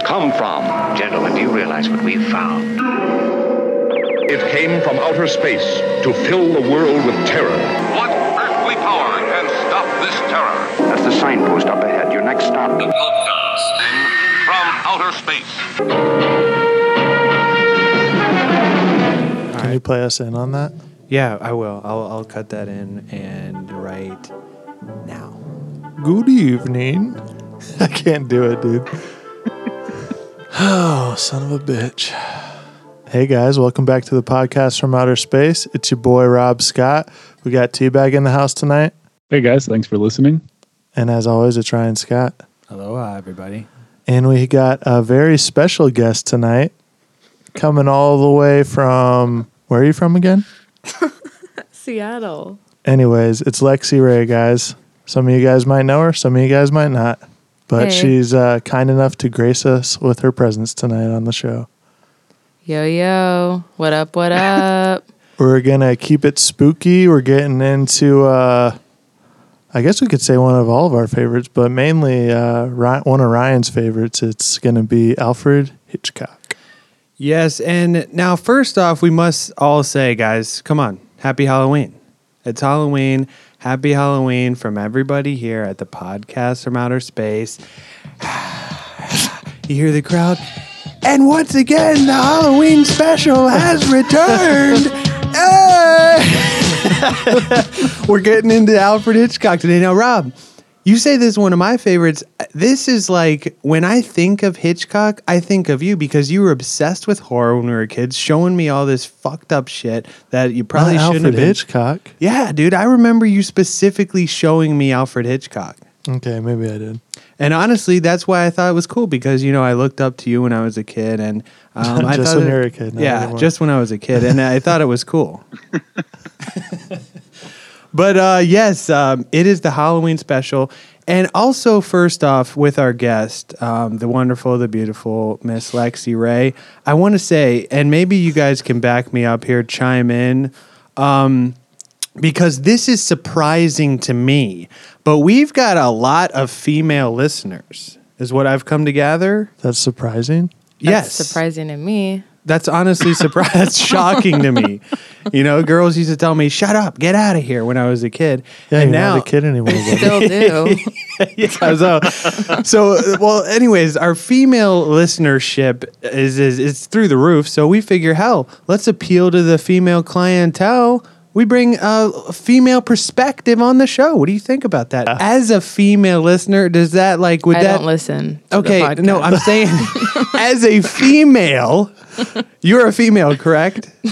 it come from? Gentlemen, do you realize what we've found? It came from outer space to fill the world with terror. What earthly power can stop this terror? That's the signpost up ahead. Your next stop. Broadcasting from outer space. Can you play us in on that? Yeah, I will. I'll, I'll cut that in and right now. Good evening. I can't do it, dude. Oh, son of a bitch. Hey guys, welcome back to the podcast from outer space. It's your boy Rob Scott. We got Teabag in the house tonight. Hey guys, thanks for listening. And as always, it's Ryan Scott. Aloha, everybody. And we got a very special guest tonight coming all the way from where are you from again? Seattle. Anyways, it's Lexi Ray, guys. Some of you guys might know her, some of you guys might not. But Hey. she's uh, kind enough to grace us with her presence tonight on the show. Yo, yo. What up, what up? We're going to keep it spooky. We're getting into, uh, I guess we could say one of all of our favorites, but mainly uh, Ry- one of Ryan's favorites. It's going to be Alfred Hitchcock. Yes, and now first off, we must all say, guys, come on, happy Halloween. It's Halloween. Happy Halloween from everybody here at the podcast from outer space. you hear the crowd? And once again, the Halloween special has returned. Hey! We're getting into Alfred Hitchcock today. Now, Rob, you say this is one of my favorites. This is like when I think of Hitchcock, I think of you because you were obsessed with horror when we were kids, showing me all this fucked up shit that you probably Not shouldn't Alfred have been. Hitchcock. Yeah, dude, I remember you specifically showing me Alfred Hitchcock. Okay, maybe I did. And honestly, that's why I thought it was cool because you know I looked up to you when I was a kid, and um, I Just thought when it- you were a kid, Yeah, anymore. just when I was a kid, and I thought it was cool. but uh, yes, um, it is the Halloween special, and also first off with our guest, um, the wonderful, the beautiful Miss Lexi Ray. I want to say, and maybe you guys can back me up here, chime in. Um, because this is surprising to me. But we've got a lot of female listeners, is what I've come to gather. That's surprising. yes, That's surprising to me. That's honestly surprising. That's shocking to me. You know, girls used to tell me, "Shut up, get out of here" when I was a kid. Yeah, and you're now, not a kid anymore. buddy. Still do. yeah, so, so well. Anyways, our female listenership is, is is through the roof. So we figure, hell, let's appeal to the female clientele. We bring a female perspective on the show. What do you think about that? Uh. As a female listener, does that like would I that don't listen. to the Okay, no. I'm saying as a female, you're a female, correct?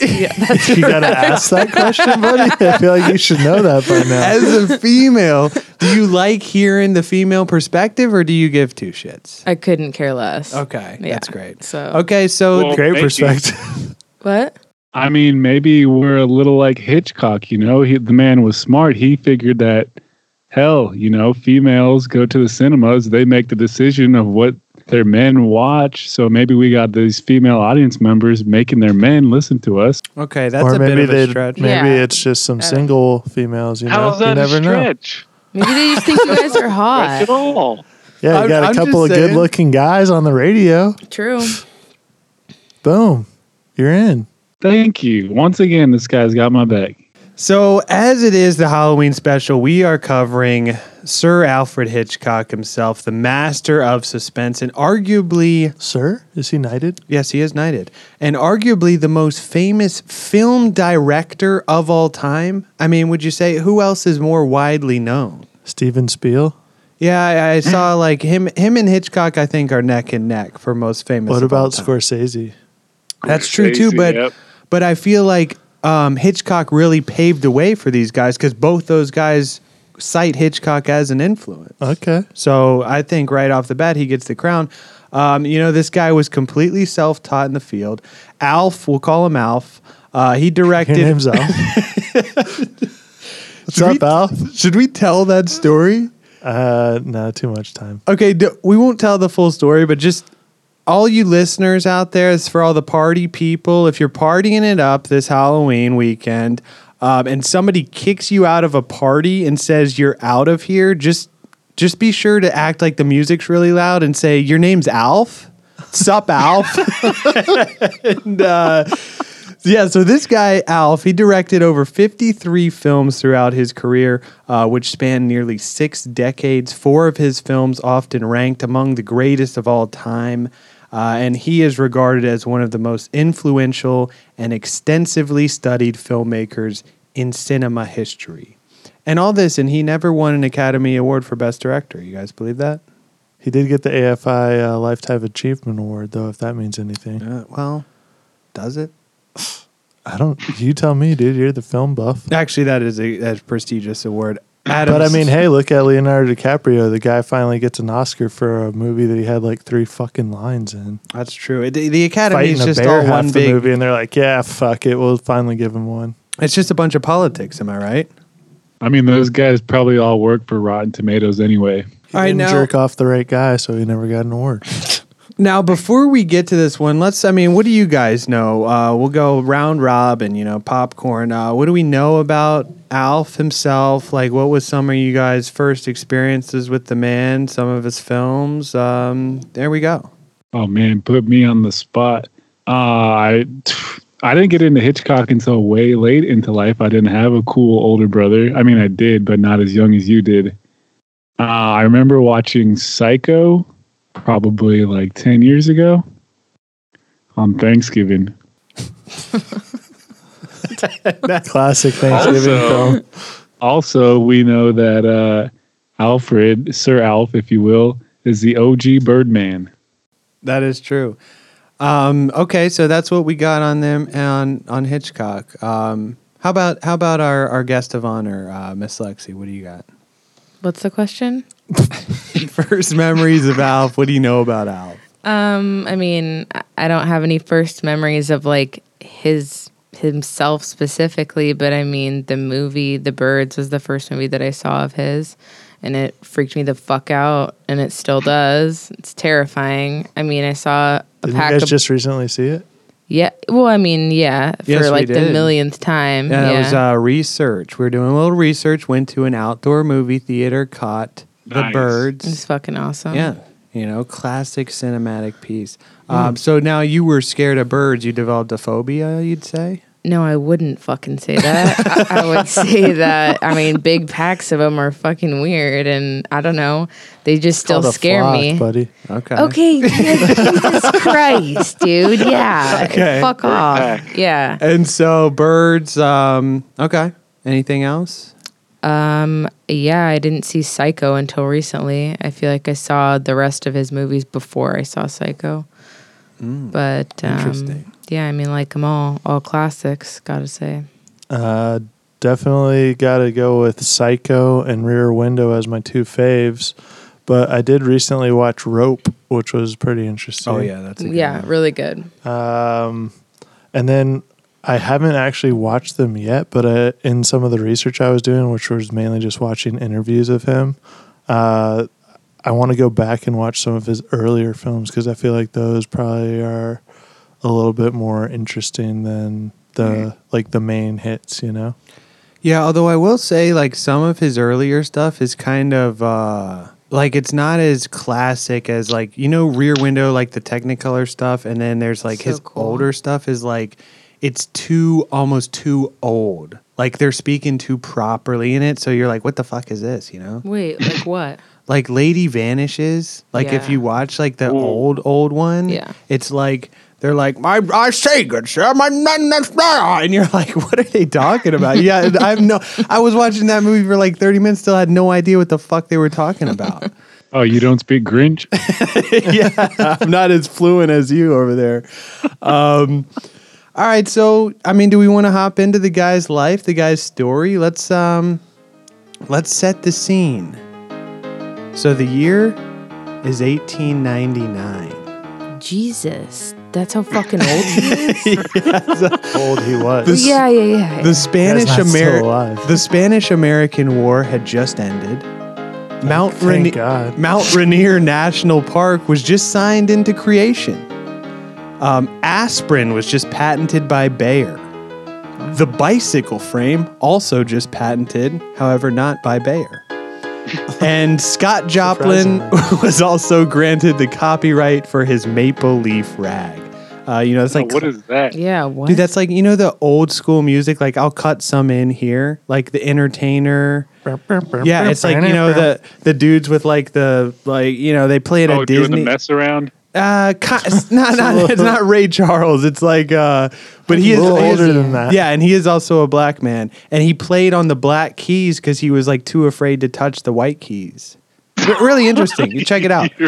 yeah, that's you got to ask that question, buddy. I feel like you should know that by now. As a female, do you like hearing the female perspective or do you give two shits? I couldn't care less. Okay, Yeah, that's great. So Okay, so Well, Great Thank you. perspective. what? I mean, maybe we're a little like Hitchcock, you know? He, the man was smart. He figured that, hell, you know, females go to the cinemas, they make the decision of what their men watch. So maybe we got these female audience members making their men listen to us. okay, that's or a bit maybe of a they stretch. maybe Yeah. it's just some I single females. You know, How's you never a know. Maybe they just think you guys are hot. at all. Yeah, you I'm- got a I'm couple of good-looking guys on the radio. True. Boom, you're in. Thank you. Once again, this guy's got my back. So, as it is the Halloween special, we are covering Sir Alfred Hitchcock himself, the master of suspense, and arguably Sir, is he knighted? Yes, he is knighted. And arguably the most famous film director of all time. I mean, would you say who else is more widely known? Steven Spiel. Yeah, I, I saw mm. like him him and Hitchcock I think are neck and neck for most famous. What about. Scorsese? That's true too, but yep. But I feel like um, Hitchcock really paved the way for these guys because both those guys cite Hitchcock as an influence. Okay, So I think right off the bat he gets the crown. Um, you know, this guy was completely self-taught in the field. Alf, we'll call him Alf. Uh, he your directed. name's Al. What's Should up, we- Al? Should we tell that story? Uh, no, too much time. Okay, d- we won't tell the full story, but just all you listeners out there, it's for all the party people. If you're partying it up this Halloween weekend, um, and somebody kicks you out of a party and says you're out of here, just just be sure to act like the music's really loud and say, Your name's Alf? Sup, Alf? and uh, yeah, so this guy, Alf, he directed over 53 films throughout his career, uh, which spanned nearly six decades. Four of his films often ranked among the greatest of all time. Uh, and he is regarded as one of the most influential and extensively studied filmmakers in cinema history. And all this, and he never won an Academy Award for Best Director. You guys believe that? He did get the AFI uh, Lifetime Achievement Award, though, if that means anything. Uh, well, does it? I don't. You tell me, dude. You're the film buff. Actually, that is a, a prestigious award. But I mean, hey, look at Leonardo DiCaprio. The guy finally gets an Oscar for a movie that he had like three fucking lines in. that's true. The, the Academy Fighting is a just bear all half one the big. movie, and they're like, "Yeah, fuck it, we'll finally give him one." It's just a bunch of politics. Am I right? I mean, those guys probably all work for Rotten Tomatoes anyway. He All right, didn't now- jerk off the right guy, so he never got an award. Now, before we get to this one, let's. I mean, what do you guys know? Uh, we'll go round robin. You know, popcorn. Uh, what do we know about Alf himself? Like, what was some of you guys' first experiences with the man? Some of his films. Um, there we go. Oh man, put me on the spot. Uh, I I didn't get into Hitchcock until way late into life. I didn't have a cool older brother. I mean, I did, but not as young as you did. Uh, I remember watching Psycho, probably like ten years ago, on Thanksgiving. Classic Thanksgiving Also- film. Also, we know that uh, Alfred, Sir Alf, if you will, is the OG Birdman. That is true. Um, okay, so that's what we got on them on on Hitchcock. Um, how about how about our, our guest of honor, uh, Miss Lexi? What do you got? What's the question? First memories of Alf. What do you know about Alf? Um, I mean, I- I don't have any first memories of like his himself specifically, but I mean, the movie The Birds was the first movie that I saw of his, and it freaked me the fuck out, and it still does. It's terrifying. I mean, I saw a Did you pack guys of just recently see it? yeah. Well, I mean, yeah, for Yes, we like the millionth time. Yeah, Yeah, it was uh, research. We were doing a little research. Went to an outdoor movie theater. Caught the Nice. birds. it's fucking awesome. Yeah, you know, classic cinematic piece. Um, so now you were scared of birds. You developed a phobia. You'd say. No, I wouldn't fucking say that. I, I would say that. I mean, big packs of them are fucking weird, and I don't know. They just still Called a scare flock, me. buddy. Okay. Okay, Jesus Christ, dude. Yeah, Okay. fuck off. Yeah. And so birds. Um, okay. Anything else? Um. Yeah, I didn't see Psycho until recently. I feel like I saw the rest of his movies before I saw Psycho. but um, interesting. Yeah, I mean, like them all, all classics. Gotta say. Uh, definitely got to go with Psycho and Rear Window as my two faves. But I did recently watch Rope, which was pretty interesting. Oh yeah, that's a good Yeah, one. really good. Um, and then I haven't actually watched them yet, but uh, in some of the research I was doing, which was mainly just watching interviews of him, uh, I want to go back and watch some of his earlier films because I feel like those probably are a little bit more interesting than the like the main hits. You know, Yeah, although I will say, like some of his earlier stuff is kind of uh, like it's not as classic as like you know Rear Window, like the Technicolor stuff, and then there's like So his cool. older stuff is like it's too almost too old. Like they're speaking too properly in it, so you're like, what the fuck is this? You know, Wait, like what? like Lady Vanishes. Like if you watch like the old old one, Yeah. it's like. They're like, my, I say, good sir, my, na- na- na," and you're like, what are they talking about? yeah, I have no. I was watching that movie for like 30 minutes, still had no idea what the fuck they were talking about. Oh, you don't speak Grinch? yeah, I'm not as fluent as you over there. Um, all right, so I mean, do we want to hop into the guy's life, the guy's story? Let's um, let's set the scene. So the year is 1899. Jesus, that's how fucking old he is. how old he was. This- yeah, yeah, yeah. The Spanish not American the Spanish American War had just ended. Mount Thank Rainier God. Mount Rainier National Park was just signed into creation. Um, aspirin was just patented by Bayer. The bicycle frame also just patented, however, not by Bayer. and Scott Joplin was also granted the copyright for his Maple Leaf Rag. Uh, you know, it's like Oh, what is that? Yeah, what? Dude, that's like you know the old school music. Like I'll cut some in here, like the Entertainer. Yeah, it's like you know the the dudes with like the like you know they play it Oh, at doing the Disney. mess around. Uh, not, not it's not Ray Charles. It's like uh, but he is little he is- older than that. Yeah, and he is also a black man, and he played on the black keys because he was like too afraid to touch the white keys. Re- really interesting. You check it out.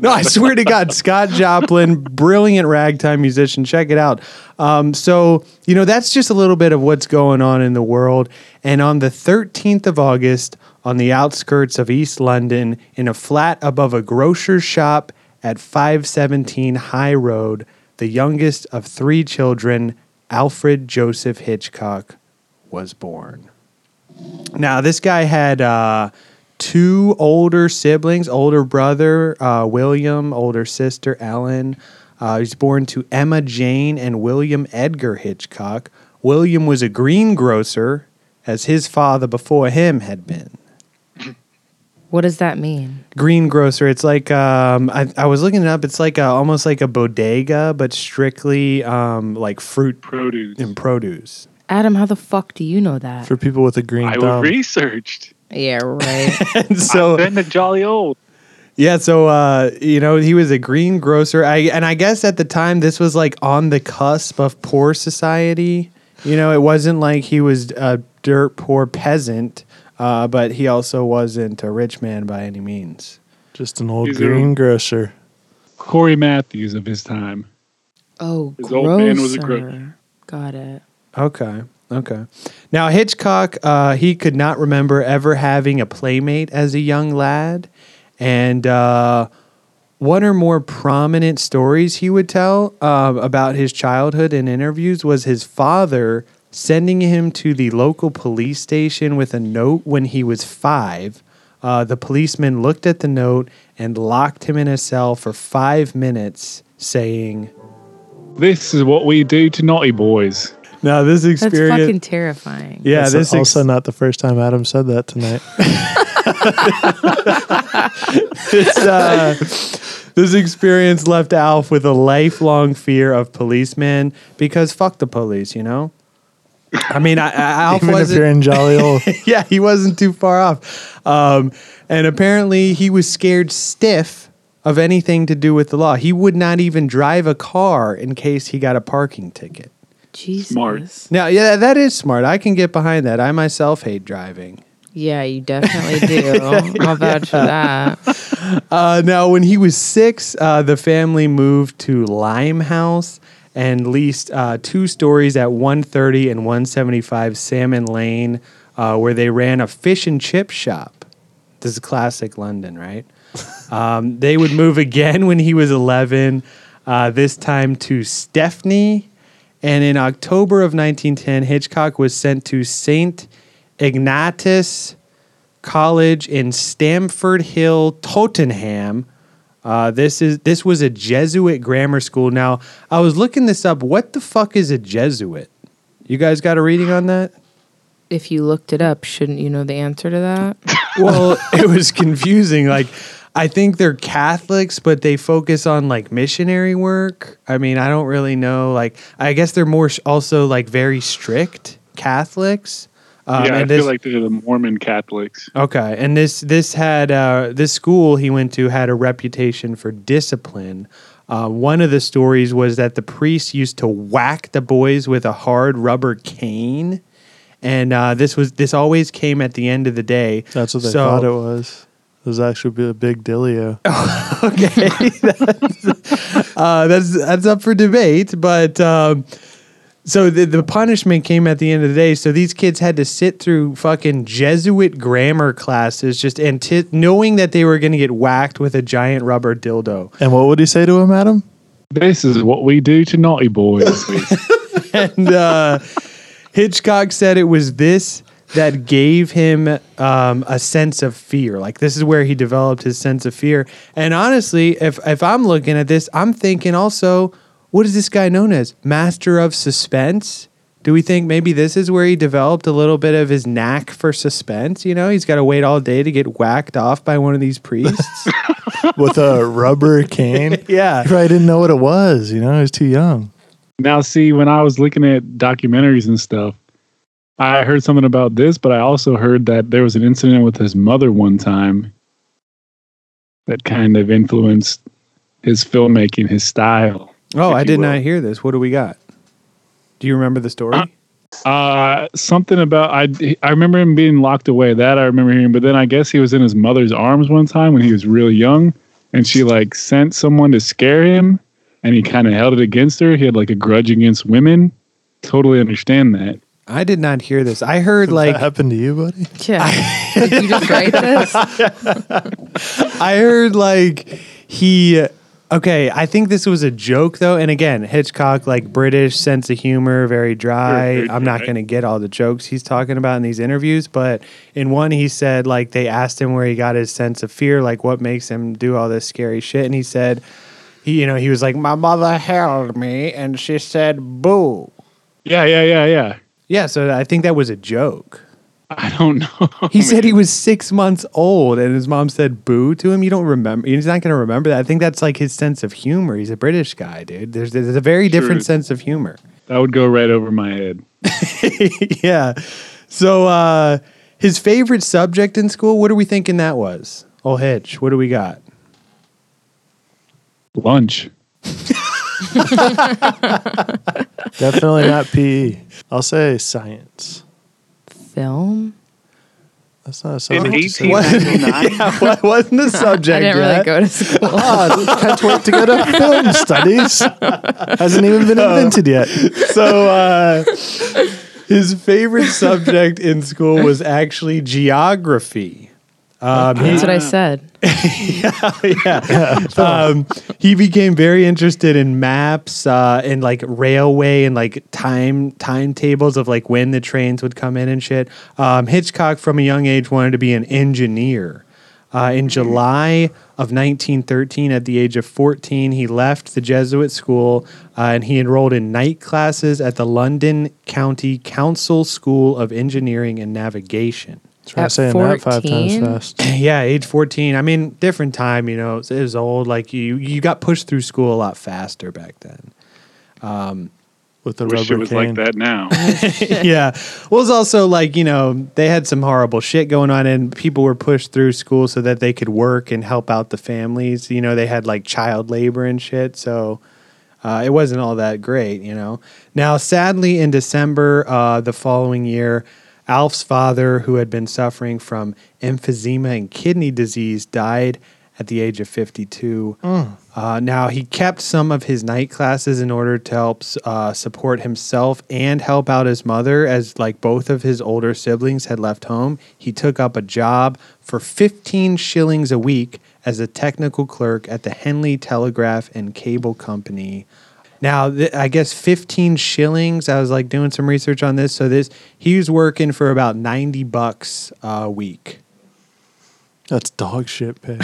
No, I swear to God, Scott Joplin, brilliant ragtime musician. Check it out. Um, so, you know, that's just a little bit of what's going on in the world. And on the 13th of August, on the outskirts of East London, in a flat above a grocer's shop at 517 High Road, the youngest of three children, Alfred Joseph Hitchcock, was born. Now, this guy had uh, two older siblings, older brother uh, William, older sister Ellen. Uh, he was born to Emma Jane and William Edgar Hitchcock. William was a greengrocer, as his father before him had been. What does that mean? Greengrocer, it's like um, I, I was looking it up. It's like a, almost like a bodega, but strictly um, like fruit produce. and produce. Adam, how the fuck do you know that? for people with a green I thumb. researched. yeah, right. And so I've been to jolly old. Yeah, so uh, you know, he was a greengrocer. I and I guess at the time this was like on the cusp of poor society. You know, it wasn't like he was a dirt poor peasant, uh, but he also wasn't a rich man by any means. Just an old He's a- greengrocer. Cory Matthews of his time. Oh, His old man was a grocer. grocer. Got it. Okay. Okay. Now Hitchcock, uh, he could not remember ever having a playmate as a young lad, and uh, one or more prominent stories he would tell uh, about his childhood in interviews was his father sending him to the local police station with a note when he was five. Uh, the policeman looked at the note and locked him in a cell for five minutes, saying, This is what we do to naughty boys. "Now this experience. That's experience." fucking terrifying. yeah, That's this ex- also not the first time Adam said that tonight. this, uh, this experience left Alf with a lifelong fear of policemen because fuck the police, you know. I mean, I, I, Alf Even if wasn't. you're in jolly old. yeah, he wasn't too far off. Um, and apparently, he was scared stiff of anything to do with the law. He would not even drive a car in case he got a parking ticket. Jesus. Smart. Now, yeah, that is smart. I can get behind that. I myself hate driving. Yeah, you definitely do. I'll vouch for that. Uh, now, when he was six, uh, the family moved to Limehouse and leased uh, two stories at 130 and 175 Salmon Lane, uh, where they ran a fish and chip shop. This is classic London, right? Um, they would move again when he was 11, uh, this time to Stepney. And in October of 1910, Hitchcock was sent to St. Ignatius College in Stamford Hill, Tottenham. Uh, this is this was a Jesuit grammar school. Now I was looking this up. What the fuck is a Jesuit? You guys got a reading on that? If you looked it up, shouldn't you know the answer to that? Well, it was confusing. Like, I think they're Catholics, but they focus on like missionary work. I mean, I don't really know. Like, I guess they're more also like very strict Catholics. Um, yeah, I and feel like they're the Mormon Catholics. Okay, and this this had uh, this school he went to had a reputation for discipline. Uh, one of the stories was that the priests used to whack the boys with a hard rubber cane, and uh, this was this always came at the end of the day. That's what they So- thought it was. It was actually a big dealio. okay, that's, uh, that's that's up for debate. But um, so the, the punishment came at the end of the day. So these kids had to sit through fucking Jesuit grammar classes, just anti- knowing that they were going to get whacked with a giant rubber dildo. And what would he say to him, Adam? This is what we do to naughty boys. and uh, Hitchcock said it was this that gave him um, a sense of fear. Like this is where he developed his sense of fear. And honestly, if if I'm looking at this, I'm thinking also, what is this guy known as? Master of suspense. Do we think maybe this is where he developed a little bit of his knack for suspense? You know, he's got to wait all day to get whacked off by one of these priests. with a rubber cane. yeah. He probably didn't know what it was. You know, he was too young. Now, see, when I was looking at documentaries and stuff, I heard something about this, but I also heard that there was an incident with his mother one time that kind of influenced his filmmaking, his style. Oh, I did will. not hear this. What do we got? Do you remember the story? Uh, something about I I remember him being locked away. That I remember hearing. But then I guess he was in his mother's arms one time when he was really young, and she like sent someone to scare him, and he kind of held it against her. He had like a grudge against women. Totally understand that. I did not hear this. I heard Did like that happened to you, buddy? Yeah. Did you just write this? I heard like he okay, I think this was a joke though. And again, Hitchcock like British sense of humor, very dry. Very I'm not going to get all the jokes he's talking about in these interviews, but in one he said like they asked him where he got his sense of fear, like what makes him do all this scary shit and he said he you know, he was like my mother held me and she said boo. Yeah, yeah, yeah, yeah. Yeah, so I think that was a joke. I don't know. He said he was six months old, and his mom said "boo" to him. You don't remember? He's not going to remember that. I think that's like his sense of humor. He's a British guy, dude. There's, there's a very different sense of humor. that would go right over my head. yeah. So uh, his favorite subject in school. What are we thinking that was? Oh, Hitch. What do we got? Lunch. Definitely not PE. I'll say science. Film? That's not a subject. to say. 1899, yeah, what wasn't the subject? I didn't yet? really go to school. Oh, can't wait to go to film studies. Hasn't even been invented yet. so uh, his favorite subject in school was actually geography. Um, he- That's what I said. yeah. Um, he became very interested in maps uh, and like railway and like time timetables of like when the trains would come in and shit. Um, Hitchcock, from a young age, wanted to be an engineer. Uh, in July of 1913, at the age of 14, he left the Jesuit school uh, and he enrolled in night classes at the London County Council School of Engineering and Navigation. Try At saying that five times fast. Yeah, age 14. I mean, different time, you know. It was old. Like you, you got pushed through school a lot faster back then. With the wish it was cane. like that now. yeah. Well, it's also like, you know, they had some horrible shit going on and people were pushed through school so that they could work and help out the families. You know, they had like child labor and shit. So uh, it wasn't all that great, you know. Now, sadly, in December uh, the following year, Alf's father, who had been suffering from emphysema and kidney disease, died at the age of 52. Uh, now, he kept some of his night classes in order to help uh, support himself and help out his mother, as like both of his older siblings had left home. He took up a job for 15 shillings a week as a technical clerk at the Henley Telegraph and Cable Company. Now, th- I guess 15 shillings. I was like doing some research on this. So this he was working for about 90 bucks a week. That's dog shit pay.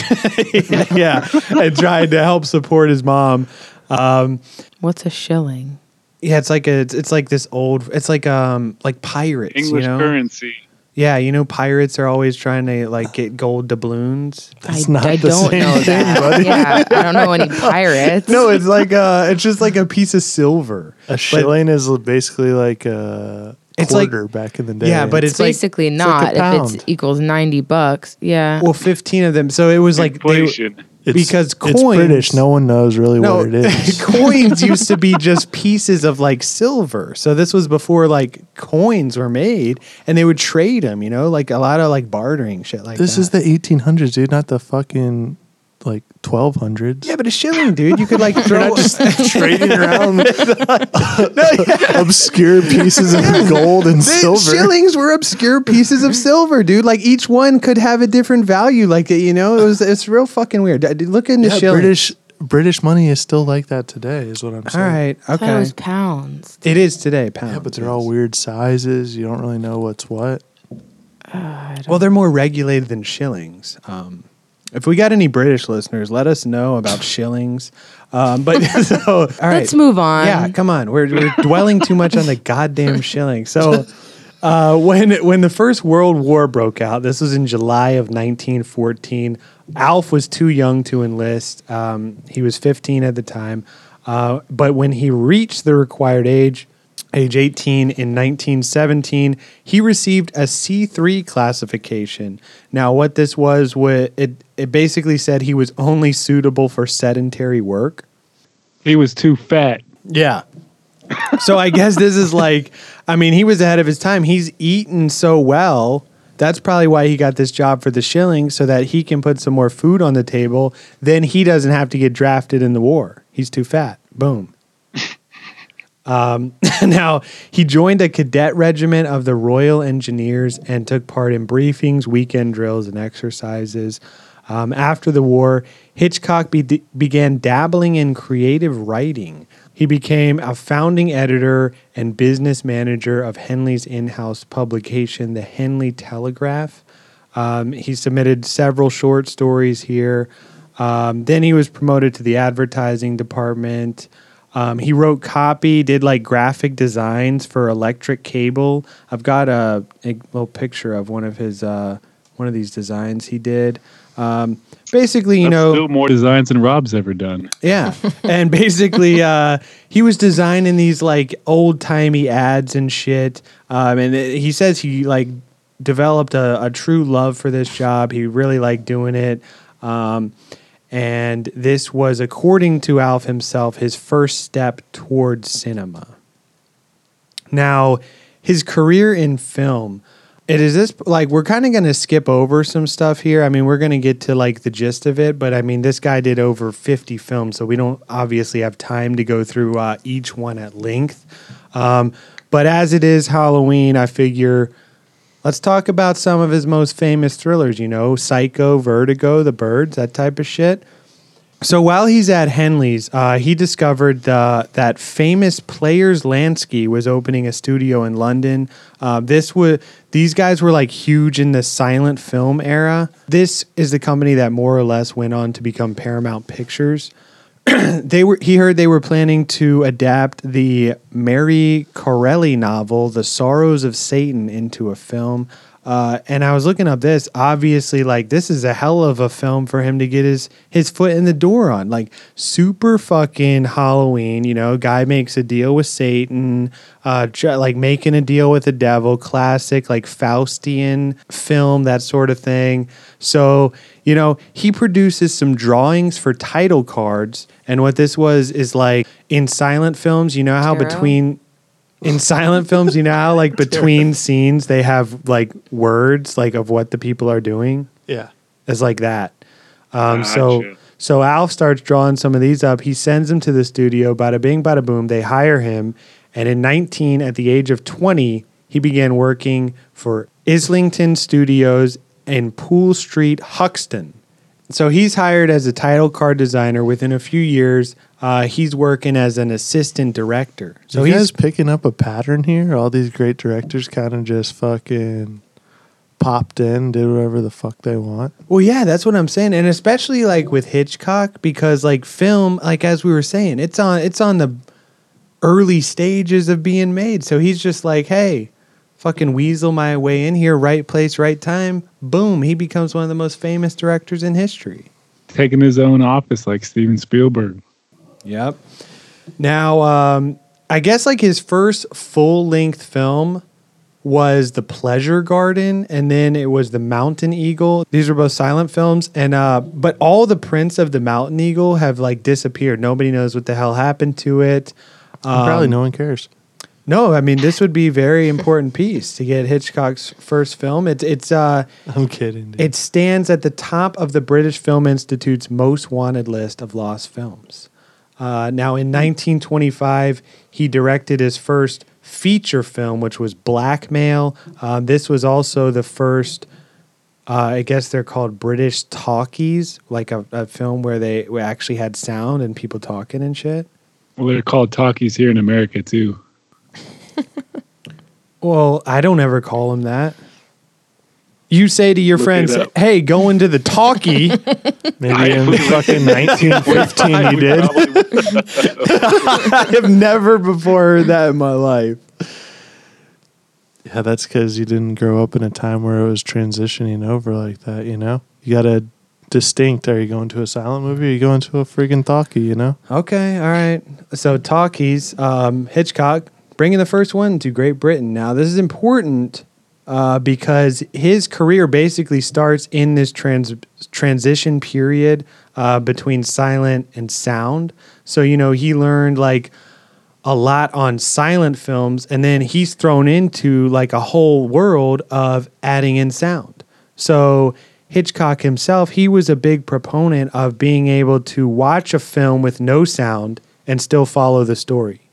yeah, and trying to help support his mom. Um, What's a shilling? yeah, it's like a, it's, it's like this old. It's like um like pirates. English you know? currency. Yeah, you know, pirates are always trying to like get gold doubloons. That's I, not I the don't same know thing, that. buddy. Yeah, I don't know any pirates. No, it's like uh, it's just like a piece of silver. A shilling is basically like a It's like- quarter back in the day. Yeah, but it's, it's like- basically it's like not a if it's equals ninety bucks. Yeah. Well, fifteen of them. So it was like they, Inflation. It's- because it's coins- British. No one knows really no what it is. coins used to be just pieces of like silver. So this was before like coins were made, and they would trade them. You know, like a lot of like bartering shit like this that. is the 1800s, dude, not the fucking like 1200s. yeah, but a shilling, dude. You could like throw. trading around obscure pieces of gold and The silver. Shillings were obscure pieces of silver, dude. Like each one could have a different value. Like you know, it was it's real fucking weird. Look into Yeah, shillings. British British money is still like that today, is what I'm saying. right, I it okay. was pounds. It is today, pounds. Yeah, but they're all weird sizes. You don't really know what's what. Well, they're more regulated than shillings. Um, if we got any British listeners, let us know about shillings. Um, but so, all right. Let's move on. Yeah, come on. We're, we're dwelling too much on the goddamn shilling. So, uh, when when the First World War broke out, this was in July of 1914. Alf was too young to enlist. Um, he was 15 at the time. Uh, but when he reached the required age, age 18 in 1917, he received a C3 classification. Now, what this was, what it it basically said he was only suitable for sedentary work. He was too fat. Yeah. so I guess this is like, I mean, he was ahead of his time. He's eaten so well. That's probably why he got this job for the shilling, so that he can put some more food on the table. Then he doesn't have to get drafted in the war. He's too fat. Boom. Um, now, he joined a cadet regiment of the Royal Engineers and took part in briefings, weekend drills, and exercises. Um, after the war, Hitchcock be- began dabbling in creative writing. He became a founding editor and business manager of Henley's in house publication, the Henley Telegraph. Um, he submitted several short stories here. Um, then he was promoted to the advertising department. Um, he wrote copy, did like graphic designs for electric cable. I've got a, a little picture of one of his uh, one of these designs he did. Um, basically, you That's know, still more designs than Rob's ever done. yeah. and basically, uh, he was designing these like old timey ads and shit. Um, and it, he says he like developed a, a true love for this job. He really liked doing it. Um, and this was, according to Alf himself, his first step towards cinema. Now, his career in film, it is this like we're kind of going to skip over some stuff here. I mean, we're going to get to like the gist of it, but I mean, this guy did over 50 films, so we don't obviously have time to go through uh, each one at length. Um, but as it is Halloween, I figure let's talk about some of his most famous thrillers, you know, Psycho, Vertigo, The Birds, that type of shit. So while he's at Henley's, uh, he discovered that famous Players Lasky was opening a studio in London. Uh, this was these guys were like huge in the silent film era. This is the company that more or less went on to become Paramount Pictures. they were he heard they were planning to adapt the Mary Corelli novel The Sorrows of Satan into a film. Uh, and I was looking up this. Obviously, like this is a hell of a film for him to get his his foot in the door on. Like super fucking Halloween. You know, guy makes a deal with Satan. Uh, like making a deal with the devil. Classic like Faustian film, that sort of thing. So you know, he produces some drawings for title cards. And what this was is like in silent films. You know how Tarot? between in silent films, you know how like between scenes they have like words like of what the people are doing. Yeah. It's like that. Um, so Gotcha. so Alf starts drawing some of these up. He sends them to the studio. Bada bing, bada boom. They hire him, and in 19, at the age of 20, he began working for Islington Studios in Poole Street, Hoxton. So he's hired as a title card designer. Within a few years, uh, he's working as an assistant director. So you he's guys picking up a pattern here? All these great directors kind of just fucking popped in, did whatever the fuck they want. Well, yeah, that's what I'm saying, and especially like with Hitchcock, because like film, like as we were saying, it's on it's on the early stages of being made. So he's just like, hey, fucking weasel my way in here, right place, right time. Boom, he becomes one of the most famous directors in history. Taking his own office like Steven Spielberg. Yep. Now, um, I guess like his first full length film was The Pleasure Garden, and then it was The Mountain Eagle. These were both silent films, and uh, but all the prints of the Mountain Eagle have like disappeared. Nobody knows what the hell happened to it. And probably Um, no one cares. No, I mean this would be a very important piece to get Hitchcock's first film. It's it's uh I'm kidding. Dude. it stands at the top of the British Film Institute's most wanted list of lost films. Uh, now, in 1925, he directed his first feature film, which was Blackmail. Um, this was also the first, uh, I guess they're called British talkies, like a, a film where they actually had sound and people talking and shit. Well, they're called talkies here in America too. Well, I don't ever call him that. You say to your Look friends, "Hey, go into the talkie." Maybe in fucking 1915 you did. I have never before heard that in my life. Yeah, that's because you didn't grow up in a time where it was transitioning over like that. You know, you got a distinct. Are you going to a silent movie? Or are you going to a friggin' talkie? You know. Okay, all right. So talkies, um, Hitchcock bringing the first one to Great Britain. Now this is important uh, because his career basically starts in this trans- transition period uh, between silent and sound. So you know he learned like a lot on silent films and then he's thrown into like a whole world of adding in sound. So Hitchcock himself, he was a big proponent of being able to watch a film with no sound and still follow the story.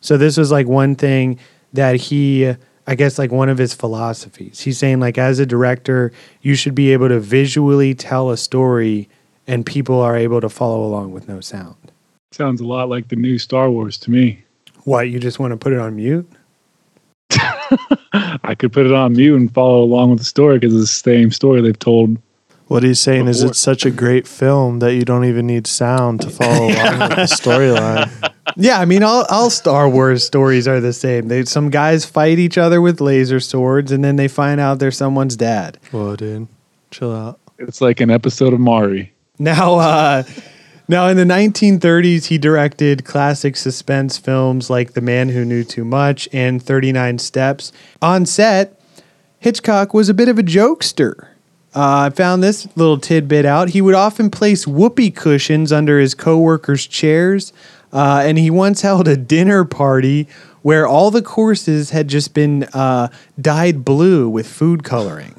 So this was like one thing that he I guess like one of his philosophies. He's saying like as a director, you should be able to visually tell a story and people are able to follow along with no sound. Sounds a lot like the new Star Wars to me. What, you just want to put it on mute? I could put it on mute and follow along with the story because it's the same story they've told. What he's saying is it's such a great film that you don't even need sound to follow along with the storyline. Yeah, I mean, all, all Star Wars stories are the same. They, some guys fight each other with laser swords, and then they find out they're someone's dad. Whoa, dude, chill out. It's like an episode of Mari. Now, uh, now in the 1930s, he directed classic suspense films like The Man Who Knew Too Much and 39 Steps. On set, Hitchcock was a bit of a jokester. Uh, I found this little tidbit out. He would often place whoopee cushions under his coworkers' chairs, uh, and he once held a dinner party where all the courses had just been uh, dyed blue with food coloring.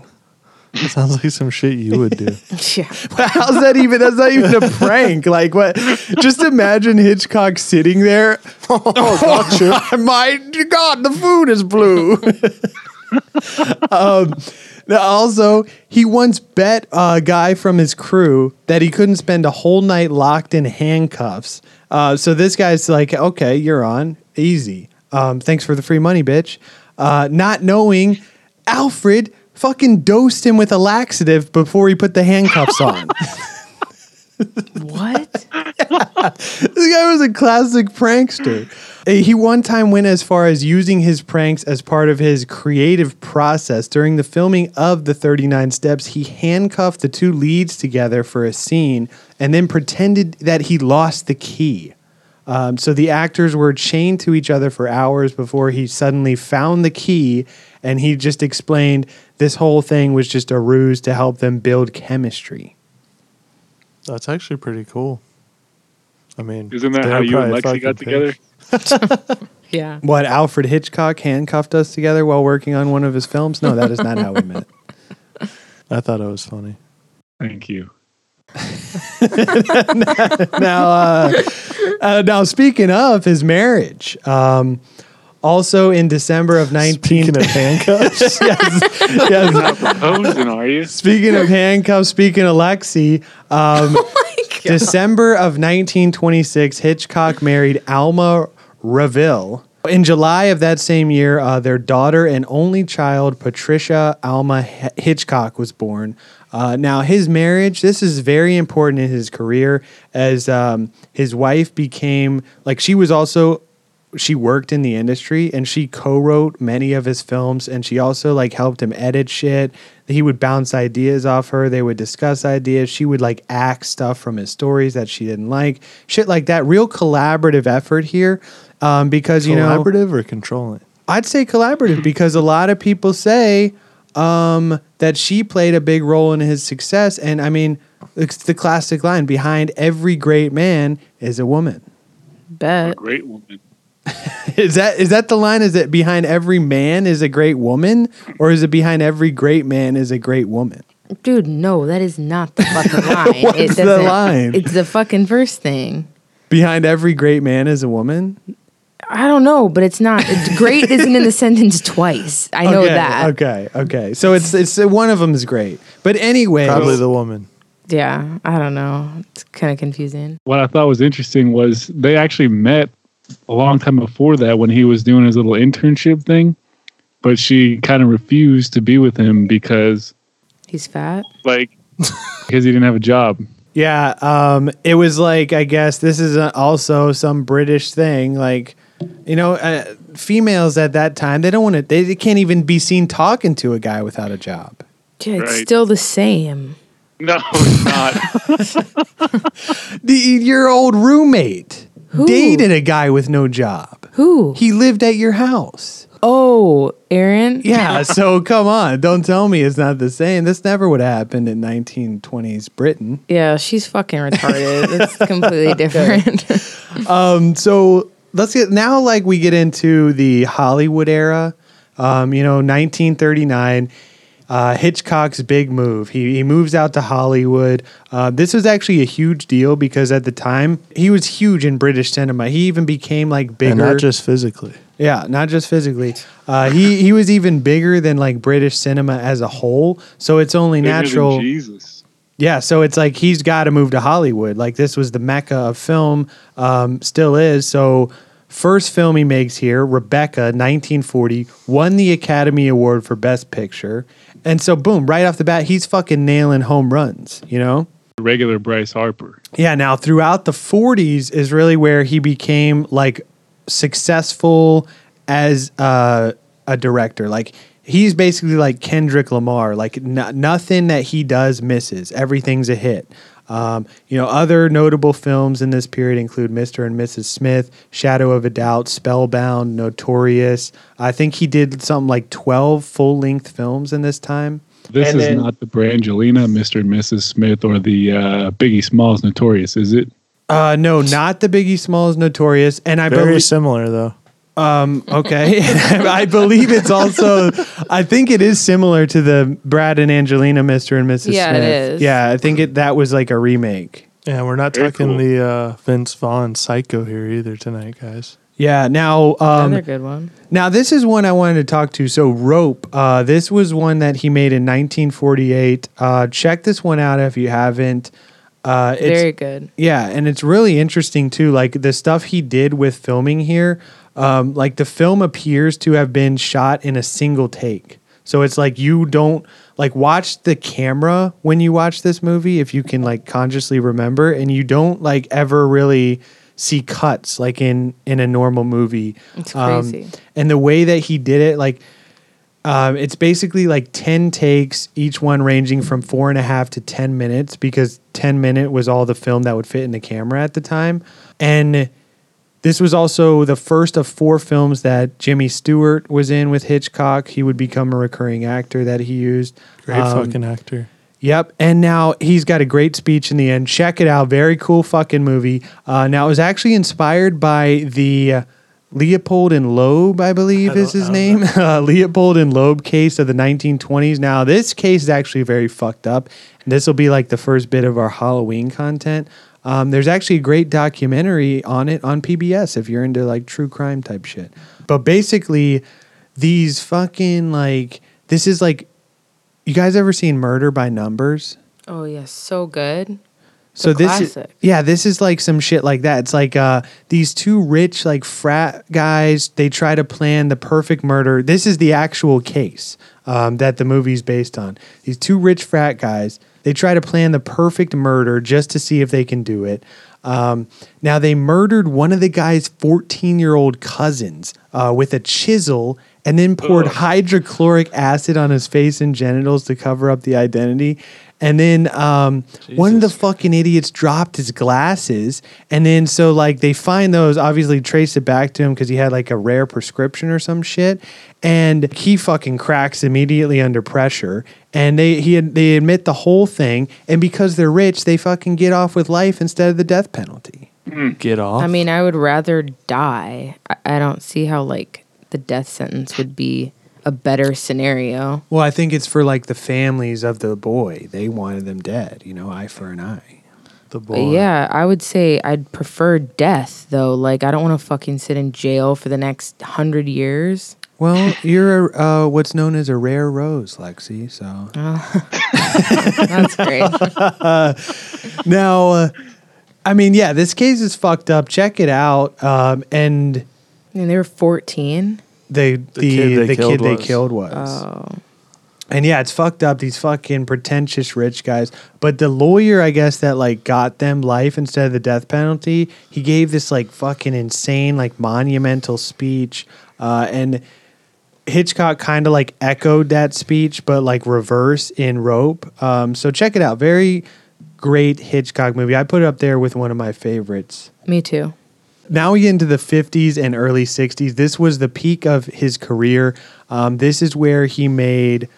Sounds like some shit you would do. Yeah. How's that even? That's not even a prank. Like what? Just imagine Hitchcock sitting there. Oh, my God, the food is blue. Um, also, he once bet a guy from his crew that he couldn't spend a whole night locked in handcuffs. Uh, so this guy's like, "Okay, you're on, easy. Um, thanks for the free money, bitch." Uh, not knowing, Alfred fucking dosed him with a laxative before he put the handcuffs on. What? This guy was a classic prankster. He one time went as far as using his pranks as part of his creative process. During the filming of the 39 Steps, he handcuffed the two leads together for a scene and then pretended that he lost the key. Um, so the actors were chained to each other for hours before he suddenly found the key and he just explained this whole thing was just a ruse to help them build chemistry. That's actually pretty cool. I mean, Isn't that how you and Lexi got together? Yeah. What Alfred Hitchcock handcuffed us together while working on one of his films? No, that is not how we met. I thought it was funny. Thank you. now, uh, uh, now speaking of his marriage, um, also in December of nineteen. Speaking of handcuffs, yes, yes. Proposing, are you? Speaking of handcuffs, speaking of Lexi, um, December of 1926, Hitchcock married Alma Reville. In July of that same year, uh, their daughter and only child, Patricia Alma H- Hitchcock, was born. Uh, now, his marriage, this is very important in his career as um, his wife became, like, she was also she worked in the industry and she co-wrote many of his films and she also like helped him edit shit he would bounce ideas off her they would discuss ideas she would like act stuff from his stories that she didn't like shit like that real collaborative effort here um, because you know collaborative or controlling? I'd say collaborative because a lot of people say um, that she played a big role in his success. And I mean, it's the classic line behind every great man is a woman. Bet. Great woman. Is that is that the line? Is it behind every man is a great woman, or is it behind every great man is a great woman? Dude, no, that is not the fucking line. What's the line? It's the fucking first thing. Behind every great man is a woman. I don't know, but it's not. It's great isn't in the sentence twice. I know okay, that. Okay, okay. So it's it's one of them is great, but anyway, Probably the woman. Yeah, I don't know. It's kind of confusing. What I thought was interesting was they actually met a long time before that when he was doing his little internship thing, but she kind of refused to be with him because He's fat. Like because he didn't have a job. Yeah, um, it was like I guess this is also some British thing. Like, you know, uh, females at that time they don't want to. They, they can't even be seen talking to a guy without a job. Yeah, it's Right. still the same. No, it's not. The, your old roommate Who? dated a guy with no job. Who? He lived at your house. oh, Aaron. Yeah, so come on, don't tell me it's not the same. This never would have happened in 1920s Britain. Yeah, she's fucking retarded. it's completely different. Um, so let's get now like we get into the Hollywood era. Um, you know, 1939. Uh, Hitchcock's big move. He, he moves out to Hollywood. Uh, this was actually a huge deal because at the time he was huge in British cinema. He even became like bigger. And not just physically. Yeah, not just physically. Uh, he he was even bigger than like British cinema as a whole. So it's only Bigger than natural. Jesus. Yeah, so it's like he's got to move to Hollywood. Like this was the mecca of film, um, still is. So first film he makes here, Rebecca, 1940, won the Academy Award for Best Picture, and so boom, right off the bat, he's fucking nailing home runs. You know. Regular Bryce Harper. Yeah, now throughout the 40s is really where he became like successful as uh, a director. Like he's basically like Kendrick Lamar. Like n- nothing that he does misses. Everything's a hit. Um, you know, other notable films in this period include Mr. and Mrs. Smith, Shadow of a Doubt, Spellbound, Notorious. I think he did something like 12 full length films in this time. This And is then- not the Brangelina, Mr. and Mrs. Smith, or the uh, Biggie Smalls Notorious, is it? Uh, no, not the Biggie Smalls Notorious. And I Very believe similar though. Okay. I believe it's also, I think it is similar to the Brad and Angelina, Mr. and Mrs. Yeah, it Smith. is. Yeah, I think it that was like a remake. Yeah, we're not Very talking cool. the uh, Vince Vaughn Psycho here either tonight, guys. Yeah. Now, um, Another good one. now this is one I wanted to talk to. So, Rope. Uh, this was one that he made in 1948. Uh, check this one out if you haven't. Uh, it's, Very good. Yeah, and it's really interesting too. Like the stuff he did with filming here, um, like the film appears to have been shot in a single take. So it's like you don't like watch the camera when you watch this movie if you can like consciously remember, and you don't like ever really see cuts like in in a normal movie. It's Um, crazy. and the way that he did it, like um, it's basically like 10 takes, each one ranging from four and a half to 10 minutes because 10 minute was all the film that would fit in the camera at the time. And this was also the first of four films that Jimmy Stewart was in with Hitchcock. He would become a recurring actor that he used. Great Um, fucking actor. Yep. And now he's got a great speech in the end. Check it out. Very cool fucking movie. Uh, now, it was actually inspired by the uh, Leopold and Loeb, I believe I is his name. Uh, Leopold and Loeb case of the 1920s. Now, this case is actually very fucked up. And this will be like the first bit of our Halloween content. Um, there's actually a great documentary on it on PBS if you're into like true crime type shit. But basically, these fucking like, this is like, you guys ever seen Murder by Numbers? Oh yeah, so good. So a this is, yeah, this is like some shit like that. It's like uh these two rich like frat guys, they try to plan the perfect murder. This is the actual case um, that the movie's based on. These two rich frat guys, they try to plan the perfect murder just to see if they can do it. Um, now they murdered one of the guy's 14 year old cousins uh, with a chisel and then poured hydrochloric acid on his face and genitals to cover up the identity. And then um, one of the fucking idiots dropped his glasses. And then so like they find those, obviously trace it back to him because he had like a rare prescription or some shit. And he fucking cracks immediately under pressure. And they he they admit the whole thing. And because they're rich, they fucking get off with life instead of the death penalty. Get off. I mean, I would rather die. I, I don't see how like the death sentence would be a better scenario. Well, I think it's for like the families of the boy. They wanted them dead, you know, eye for an eye. the But boy. yeah, I would say I'd prefer death though. Like I don't want to fucking sit in jail for the next hundred years. Well, you're uh, what's known as a rare rose, Lexi. So That's great. now, uh, I mean, yeah, this case is fucked up. Check it out. Um, and and they were fourteen. The the kid they the killed kid they was. killed was. Oh, And yeah, it's fucked up. These fucking pretentious rich guys. But the lawyer, I guess, that like got them life instead of the death penalty, he gave this like fucking insane, like monumental speech. Uh, and Hitchcock kind of like echoed that speech, but like reverse in Rope. Um, so check it out. Very great Hitchcock movie. I put it up there with one of my favorites. Me too. Now we get into the 50s and early 60s. This was the peak of his career. Um, this is where he made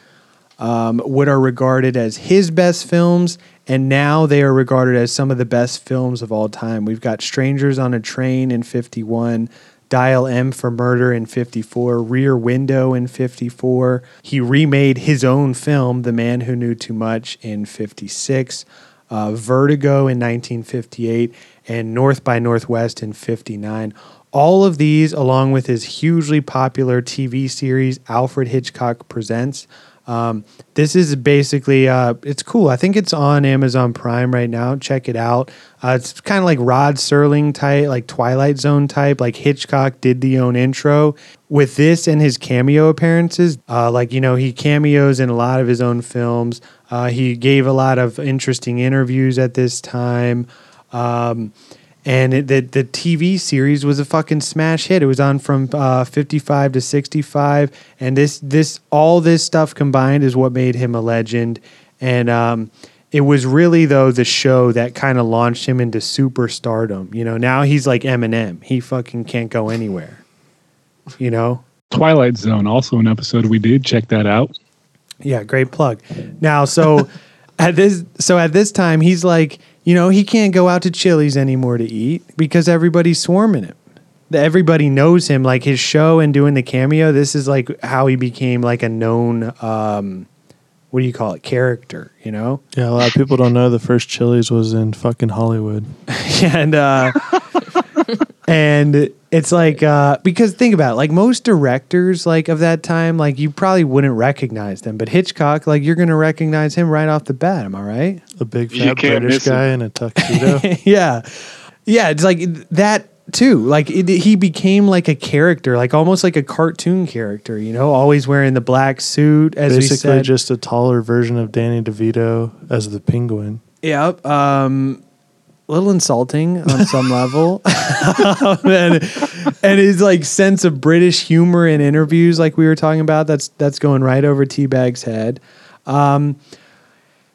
um, what are regarded as his best films, and now they are regarded as some of the best films of all time. We've got Strangers on a Train in 51, Dial M for Murder in 54, Rear Window in 54. He remade his own film, The Man Who Knew Too Much, in 56, uh, Vertigo in 1958, and North by Northwest in 59. All of these, along with his hugely popular TV series, Alfred Hitchcock Presents. Um, this is basically uh, it's cool. I think it's on Amazon Prime right now. Check it out. Uh, it's kind of like Rod Serling type, like Twilight Zone type. Like Hitchcock did the own intro with this and his cameo appearances. Uh, like you know, he cameos in a lot of his own films. Uh, he gave a lot of interesting interviews at this time. Um, and it, the the TV series was a fucking smash hit. It was on from uh, 55 to 65, and this this all this stuff combined is what made him a legend. And um, it was really though the show that kind of launched him into superstardom. You know, now he's like Eminem. He fucking can't go anywhere. You know. Twilight Zone, also an episode we did. Check that out. Yeah, great plug. Now, so at this so at this time he's like, you know, he can't go out to Chili's anymore to eat because everybody's swarming him. Everybody knows him, like his show and doing the cameo. This is like how he became like a known, um, what do you call it, character. You know? Yeah, a lot of people don't know the first Chili's was in fucking Hollywood. and uh, and it's like uh, because think about it, like most directors like of that time, like you probably wouldn't recognize them, but Hitchcock, like you're gonna recognize him right off the bat. Am I right? A big You fat British miss him. guy in a tuxedo. yeah, yeah. It's like that too. Like it, he became like a character, like almost like a cartoon character. You know, always wearing the black suit. As we Basically, said, just a taller version of Danny DeVito as the penguin. Yep. Um, a little insulting on some level. and, and his like sense of British humor in interviews, like we were talking about, that's that's going right over Teabag's head. Um,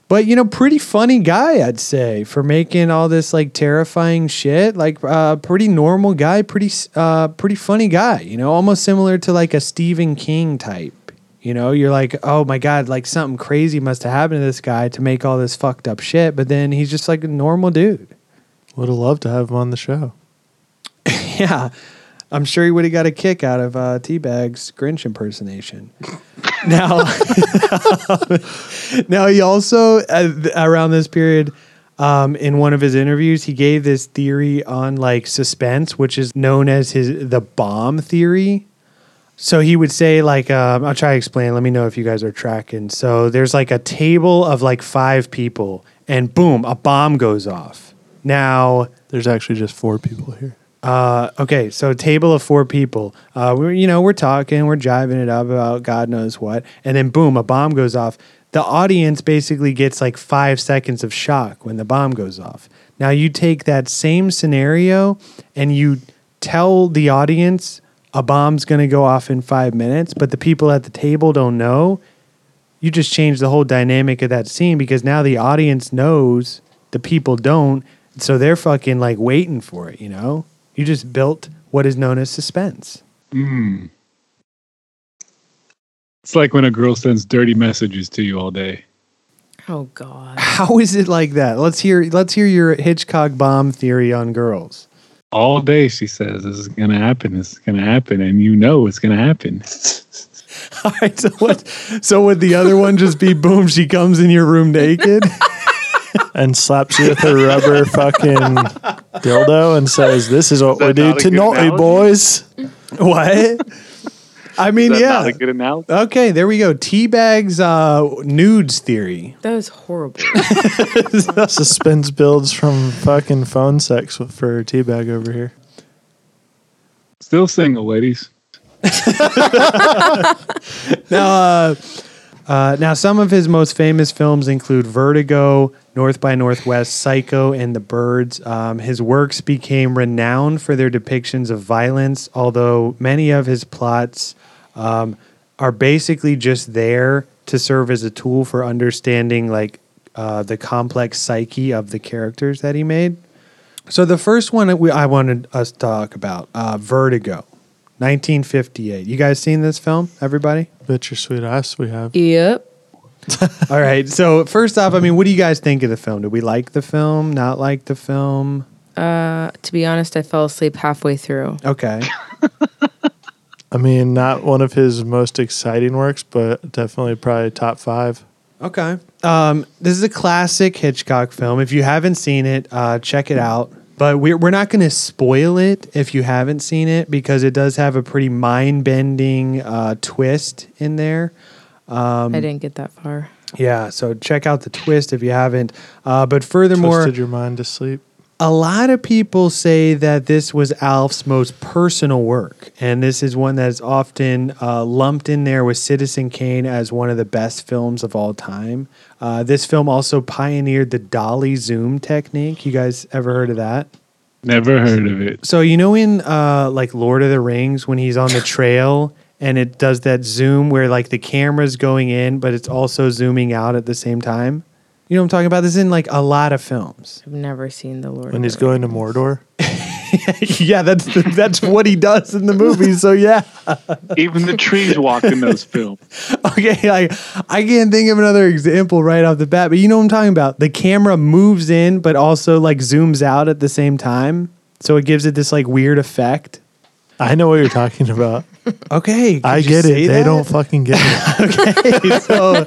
but you know, pretty funny guy, I'd say, for making all this like terrifying shit. Like, uh, pretty normal guy, pretty uh, pretty funny guy. You know, almost similar to like a Stephen King type. You know, you're like, oh my god, like something crazy must have happened to this guy to make all this fucked up shit. But then he's just like a normal dude. Would have loved to have him on the show. Yeah, I'm sure he would have got a kick out of uh, Teabag's Grinch impersonation. now, now he also uh, around this period. Um, in one of his interviews, he gave this theory on like suspense, which is known as his the bomb theory. So he would say like, um, I'll try to explain. Let me know if you guys are tracking. So there's like a table of like five people, and boom, a bomb goes off. Now There's actually just four people here. uh, okay, so a table of four people. Uh, we're you know we're talking, we're jiving it up about God knows what, and then boom, a bomb goes off. The audience basically gets like five seconds of shock when the bomb goes off. Now you take that same scenario and you tell the audience a bomb's going to go off in five minutes, but the people at the table don't know. You just change the whole dynamic of that scene because now the audience knows, the people don't, so they're fucking like waiting for it. You know, you just built what is known as suspense. Mm. It's like when a girl sends dirty messages to you all day. Oh God. How is it like that? Let's hear. Let's hear your Hitchcock bomb theory on girls. All day she says this is gonna happen, this is gonna happen, and you know it's gonna happen. All right. So what? So would the other one just be boom? She comes in your room naked. and slaps you with a rubber fucking dildo and says, "This is what we that do not a good tonight, analogy? boys." what? I mean, Is that not yeah. a good analogy? Okay, there we go. Teabag's uh, nudes theory. That was horrible. Suspense builds from fucking phone sex for teabag over here. Still single, ladies. Now, uh, Uh, now, some of his most famous films include Vertigo, North by Northwest, Psycho, and The Birds. Um, his works became renowned for their depictions of violence, although many of his plots um, are basically just there to serve as a tool for understanding like uh, the complex psyche of the characters that he made. So the first one that we, I wanted us to talk about, uh, Vertigo, 1958. You guys seen this film? Everybody? Bet your sweet ass we have. Yep. All right. So first off, I mean, what do you guys think of the film? Did we like the film? Not like the film? Uh, to be honest, I fell asleep halfway through. Okay. I mean, not one of his most exciting works, but definitely probably top five. Okay. Um, this is a classic Hitchcock film. If you haven't seen it, uh, check it out. But we're, we're not going to spoil it if you haven't seen it because it does have a pretty mind bending uh, twist in there. I didn't get that far. Yeah. So check out the twist if you haven't. Uh, but furthermore, Twisted your mind to sleep. a lot of people say that this was Alf's most personal work, and this is one that is often uh, lumped in there with Citizen Kane as one of the best films of all time. Uh, this film also pioneered the dolly zoom technique. You guys ever heard of that? Never heard of it. So you know in uh, like Lord of the Rings when he's on the trail and it does that zoom where like the camera's going in, but it's also zooming out at the same time. You know what I'm talking about? This is in like a lot of films. I've never seen the Lord. When of he's going to Mordor. yeah, that's that's what he does in the movie. So yeah, Even the trees walk in those films. okay. Like I can't think of another example right off the bat, but you know what I'm talking about. The camera moves in, but also like zooms out at the same time, so it gives it this like weird effect. I know what you're talking about. Okay, I get it. They that? don't fucking get it. Okay, so,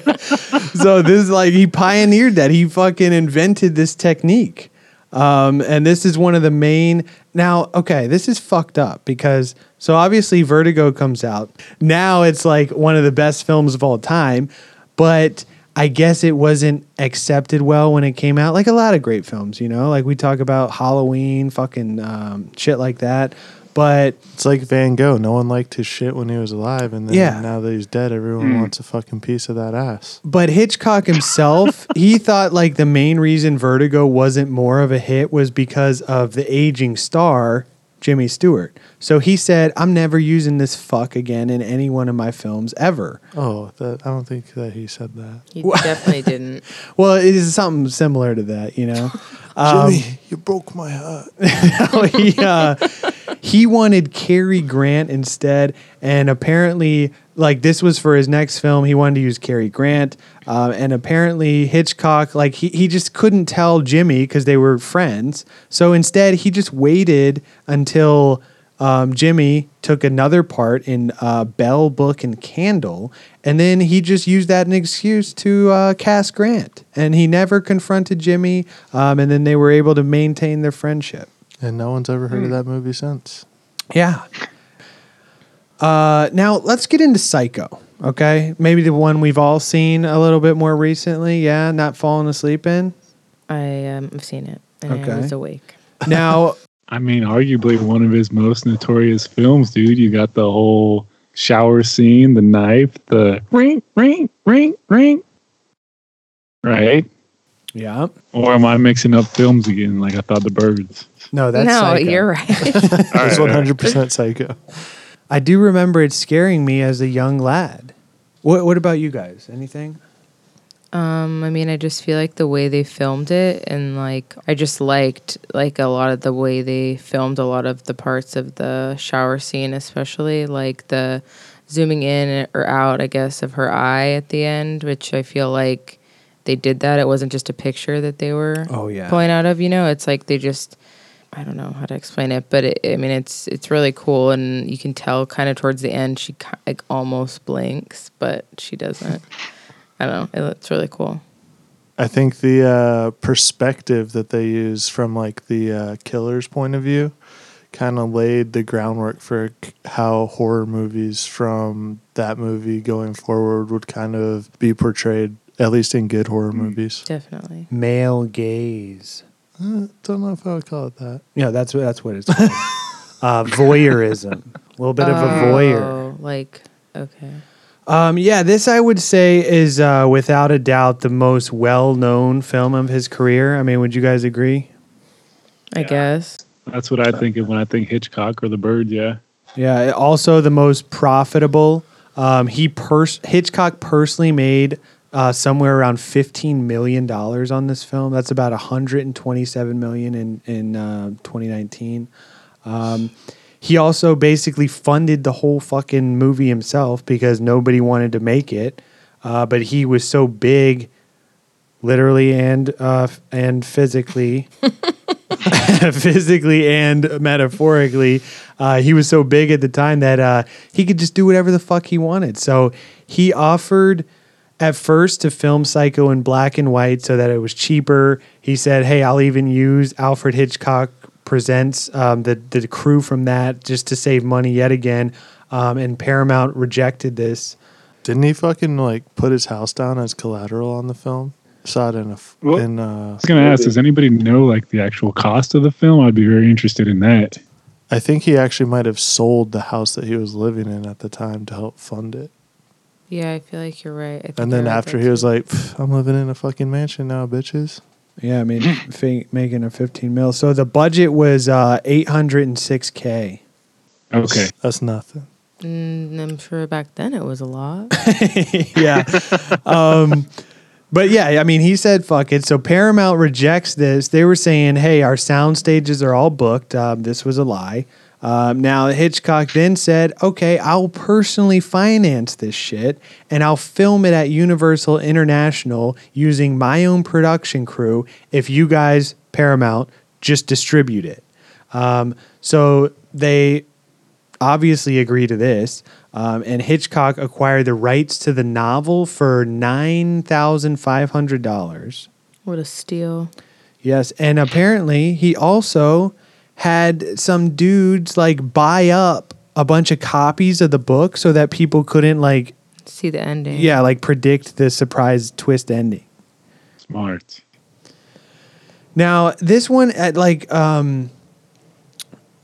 so this is like he pioneered that. He fucking invented this technique. Um, and this is one of the main. Now, okay, this is fucked up because so obviously Vertigo comes out. Now it's like one of the best films of all time, but I guess it wasn't accepted well when it came out. Like a lot of great films, you know, like we talk about Halloween, fucking um, shit like that. But It's like Van Gogh. No one liked his shit when he was alive, and then Yeah. now that he's dead, everyone hmm. wants a fucking piece of that ass. But Hitchcock himself, he thought like the main reason Vertigo wasn't more of a hit was because of the aging star, Jimmy Stewart. So he said, I'm never using this fuck again in any one of my films ever. Oh, that, I don't think that he said that. He definitely didn't. Well, it is something similar to that, you know? Um, Jimmy, you broke my heart. he, uh, he wanted Cary Grant instead, and apparently, like this was for his next film, he wanted to use Cary Grant, uh, and apparently Hitchcock, like he he just couldn't tell Jimmy because they were friends, so instead he just waited until. Um, Jimmy took another part in uh, Bell, Book, and Candle, and then he just used that as an excuse to uh, cast Grant. And he never confronted Jimmy, um, and then they were able to maintain their friendship. And no one's ever heard of that movie since. Yeah. Uh, now let's get into Psycho. Okay, maybe the one we've all seen a little bit more recently. Yeah, not falling asleep in. I um, have seen it and Okay. I was awake. Now, I mean, arguably one of his most notorious films, dude. You got the whole shower scene, the knife, the ring, ring, ring, ring. Right? yeah, Or am I mixing up films again? Like I thought the birds. no, that's no, Psycho. you're right. It's 100% psycho. I do remember it scaring me as a young lad. What What about you guys? Anything? Um, I mean, I just feel like the way they filmed it, and like I just liked like a lot of the way they filmed a lot of the parts of the shower scene, especially like the zooming in or out, I guess, of her eye at the end, which I feel like they did that. It wasn't just a picture that they were Oh, yeah. pulling out of. You know, it's like they just. I don't know how to explain it, but it, I mean, it's it's really cool, and you can tell kind of towards the end she like almost blinks, but she doesn't. I don't know. It's really cool. I think the uh, perspective that they use from like the uh, killer's point of view kind of laid the groundwork for how horror movies from that movie going forward would kind of be portrayed, at least in good horror movies. Definitely. Male gaze. Uh, don't know if I would call it that. Yeah, that's what that's what it's called. uh, voyeurism. A little bit of a voyeur. Oh, like okay. Um, yeah, this I would say is uh, without a doubt the most well-known film of his career. I mean, would you guys agree? I guess. That's what I think of when I think Hitchcock or The Bird. Yeah. Yeah. Also, the most profitable. Um, he pers- Hitchcock personally made uh, somewhere around fifteen million dollars on this film. That's about hundred and twenty-seven million in in uh, twenty nineteen. Um, he also basically funded the whole fucking movie himself because nobody wanted to make it. Uh, but he was so big, literally and uh, and physically, physically and metaphorically, uh, he was so big at the time that uh, he could just do whatever the fuck he wanted. So he offered at first to film Psycho in black and white so that it was cheaper. He said, "Hey, I'll even use Alfred Hitchcock presents um, the the crew from that just to save money yet again." Um, and Paramount rejected this. Didn't he fucking like put his house down as collateral on the film? Saw it in a f- Well, in uh I was gonna ask, does anybody know like the actual cost of the film? I'd be very interested in that. I think he actually might have sold the house that he was living in at the time to help fund it. Yeah, I feel like you're right. I think And then after that he was like, "I'm living in a fucking mansion now, bitches." Yeah, I mean, fa- making a 15 mil. So the budget was uh, 806k. Okay. That's nothing. Mm, I'm sure back then it was a lot. yeah. um, but yeah, I mean, he said, fuck it. So Paramount rejects this. They were saying, hey, our sound stages are all booked. Um, this was a lie. Um, now, Hitchcock then said, okay, I'll personally finance this shit and I'll film it at Universal International using my own production crew if you guys, Paramount, just distribute it. Um, so they obviously agree to this. Um, and Hitchcock acquired the rights to the novel for nine thousand five hundred dollars. what a steal. Yes, and apparently he also had some dudes like buy up a bunch of copies of the book so that people couldn't like See the ending. yeah like predict the surprise twist ending. Smart. Now, this one at like um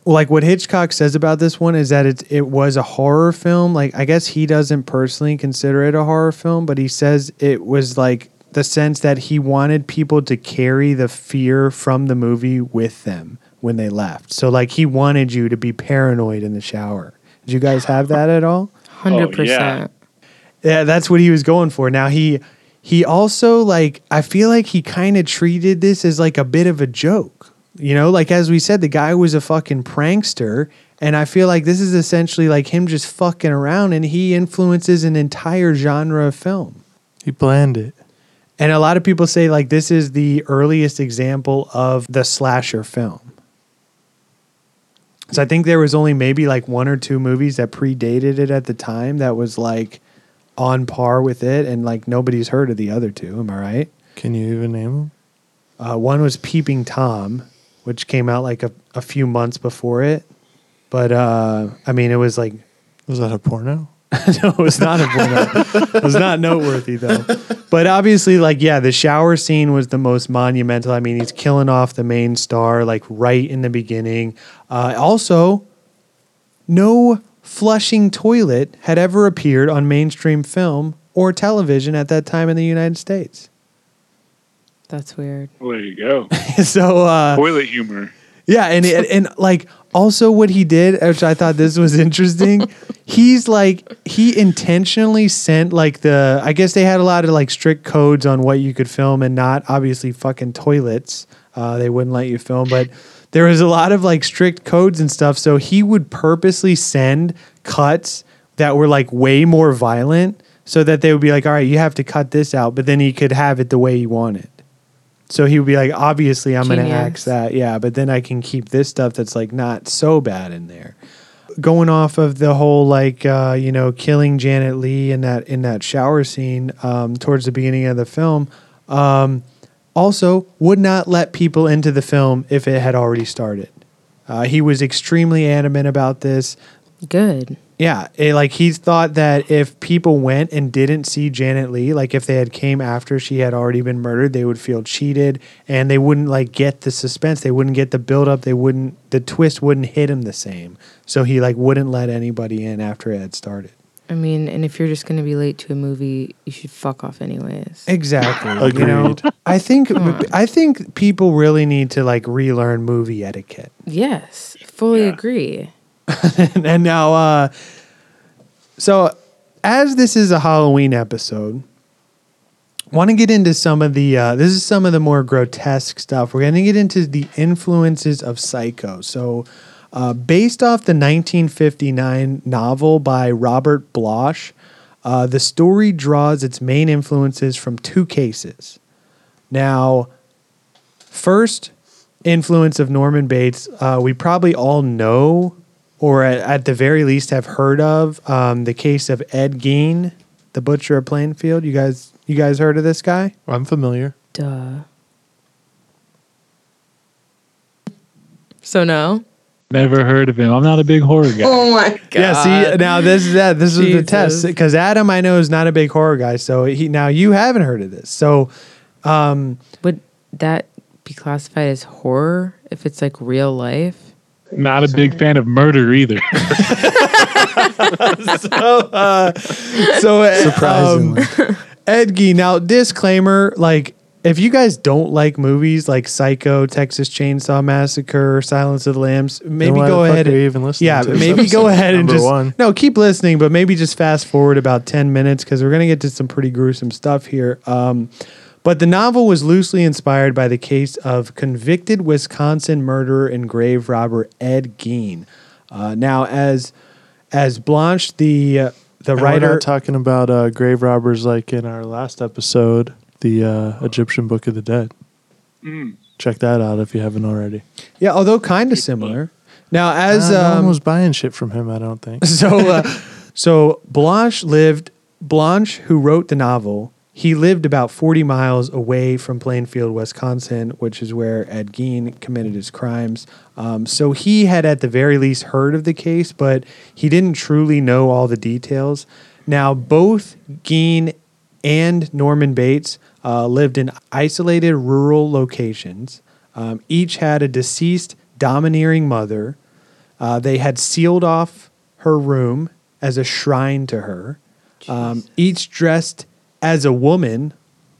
like what Hitchcock says about this one is that it it was a horror film. Like I guess he doesn't personally consider it a horror film, but he says it was like the sense that he wanted people to carry the fear from the movie with them when they left. So like he wanted you to be paranoid in the shower. Did you guys have that at all? Hundred Oh, percent. Yeah, that's what he was going for. Now he he also like I feel like he kind of treated this as like a bit of a joke. You know, like as we said, the guy was a fucking prankster, and I feel like this is essentially like him just fucking around, and he influences an entire genre of film. He planned it. And a lot of people say like this is the earliest example of the slasher film. So I think there was only maybe like one or two movies that predated it at the time that was like on par with it, and like nobody's heard of the other two. Am I right? Can you even name him? Uh, one was Peeping Tom, which came out like a, a few months before it. But uh, I mean, it was like Was that a porno? no, it was not a porno. it was not noteworthy though. But obviously, like, yeah, the shower scene was the most monumental. I mean, he's killing off the main star like right in the beginning. Uh, also, no flushing toilet had ever appeared on mainstream film or television at that time in the United States. That's weird. Well, there you go. so, uh, Toilet humor. Yeah, and and, and like also what he did, which I thought this was interesting. he's like he intentionally sent like the I guess they had a lot of like strict codes on what you could film and not. Obviously, fucking toilets. Uh, they wouldn't let you film, but there was a lot of like strict codes and stuff. So he would purposely send cuts that were like way more violent, so that they would be like, "All right, you have to cut this out," but then he could have it the way he wanted. So he would be like, obviously, I'm going to axe that. Yeah. But then I can keep this stuff that's like not so bad in there. Going off of the whole like, uh, you know, killing Janet Leigh in that, in that shower scene um, towards the beginning of the film, um, also would not let people into the film if it had already started. Uh, he was extremely adamant about this. Good. Yeah, it, like he thought that if people went and didn't see Janet Leigh, like if they had came after she had already been murdered, they would feel cheated and they wouldn't like get the suspense. They wouldn't get the build up. They wouldn't the twist wouldn't hit him the same. So he like wouldn't let anybody in after it had started. I mean, and if you're just going to be late to a movie, you should fuck off anyways. Exactly. You know, Agreed. I think I think people really need to like relearn movie etiquette. Yes, fully agree. and now uh so as this is a Halloween episode, want to get into some of the uh this is some of the more grotesque stuff. We're going to get into the influences of Psycho. So uh, based off the 1959 novel by Robert Bloch, uh, the story draws its main influences from two cases. Now, first influence of Norman Bates, uh, we probably all know, or at, at the very least have heard of, um, the case of Ed Gein, the butcher of Plainfield. You guys, you guys heard of this guy? I'm familiar. Duh. So no. Never heard of him. I'm not a big horror guy. Oh my god. Yeah. See, now this is that. This is the test because Adam, I know, is not a big horror guy. So he now you haven't heard of this. So would that be classified as horror if it's like real life? Not a big fan of murder either. so uh, so Surprisingly. um, Ed Gein. Now, disclaimer: like, if you guys don't like movies like Psycho, Texas Chainsaw Massacre, Silence of the Lambs, maybe why go the fuck ahead. are you and- even listening yeah, to this maybe go ahead and just one. no, keep listening, but maybe just fast forward about ten minutes because we're gonna get to some pretty gruesome stuff here. Um, but the novel was loosely inspired by the case of convicted Wisconsin murderer and grave robber Ed Gein. Uh, now, as as Blanche, the uh, the And writer, We're not talking about uh, grave robbers like in our last episode, the uh, Egyptian Book of the Dead. Check that out if you haven't already. yeah, although kind of similar. Now, as Uh, no one um, was buying shit from him, I don't think. so uh, so Blanche lived Blanche who wrote the novel he lived about 40 miles away from Plainfield, Wisconsin, which is where Ed Gein committed his crimes. Um, so he had at the very least heard of the case, but he didn't truly know all the details. Now, both Gein and Norman Bates uh, lived in isolated rural locations. Um, each had a deceased domineering mother. Uh, they had sealed off her room as a shrine to her. Um, each dressed as a woman,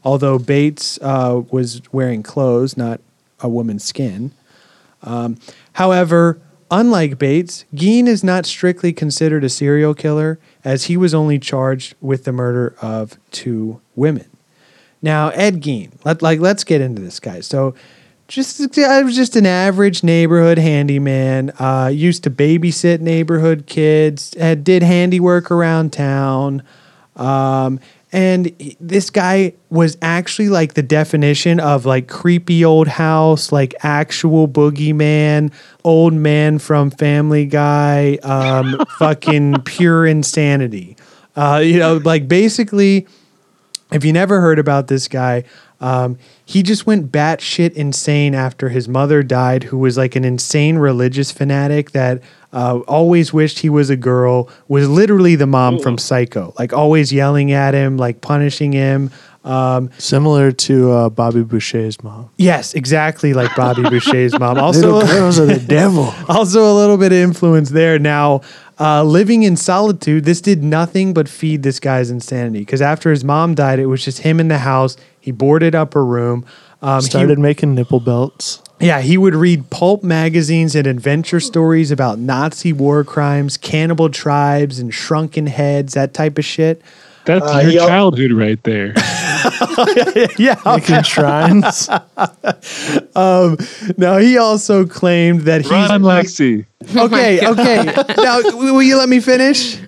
although Bates uh, was wearing clothes, not a woman's skin. Um, however, unlike Bates, Gein is not strictly considered a serial killer, as he was only charged with the murder of two women. Now, Ed Gein, let, like, let's get into this guy. So, just I was just an average neighborhood handyman. Uh, used to babysit neighborhood kids. Had, did handiwork around town. Um, and this guy was actually like the definition of like creepy old house, like actual boogeyman, old man from Family Guy, um, fucking pure insanity. Uh, you know, like basically, if you never heard about this guy, um, he just went batshit insane after his mother died, who was like an insane religious fanatic that uh, always wished he was a girl, was literally the mom from Psycho, like always yelling at him, like punishing him. Um, Similar to uh, Bobby Boucher's mom. yes, exactly like Bobby Boucher's mom. Also, Little girls are the devil. also a little bit of influence there. Now, uh, living in solitude, this did nothing but feed this guy's insanity. Because after his mom died, it was just him in the house. He boarded up a room. Um, he- Started making nipple belts. yeah, he would read pulp magazines and adventure stories about Nazi war crimes, cannibal tribes, and shrunken heads, that type of shit. That's Uh, your he childhood right there. yeah. Making shrines. Now, he also claimed that he's. Run, Lexi. okay, okay. Now, will you let me finish?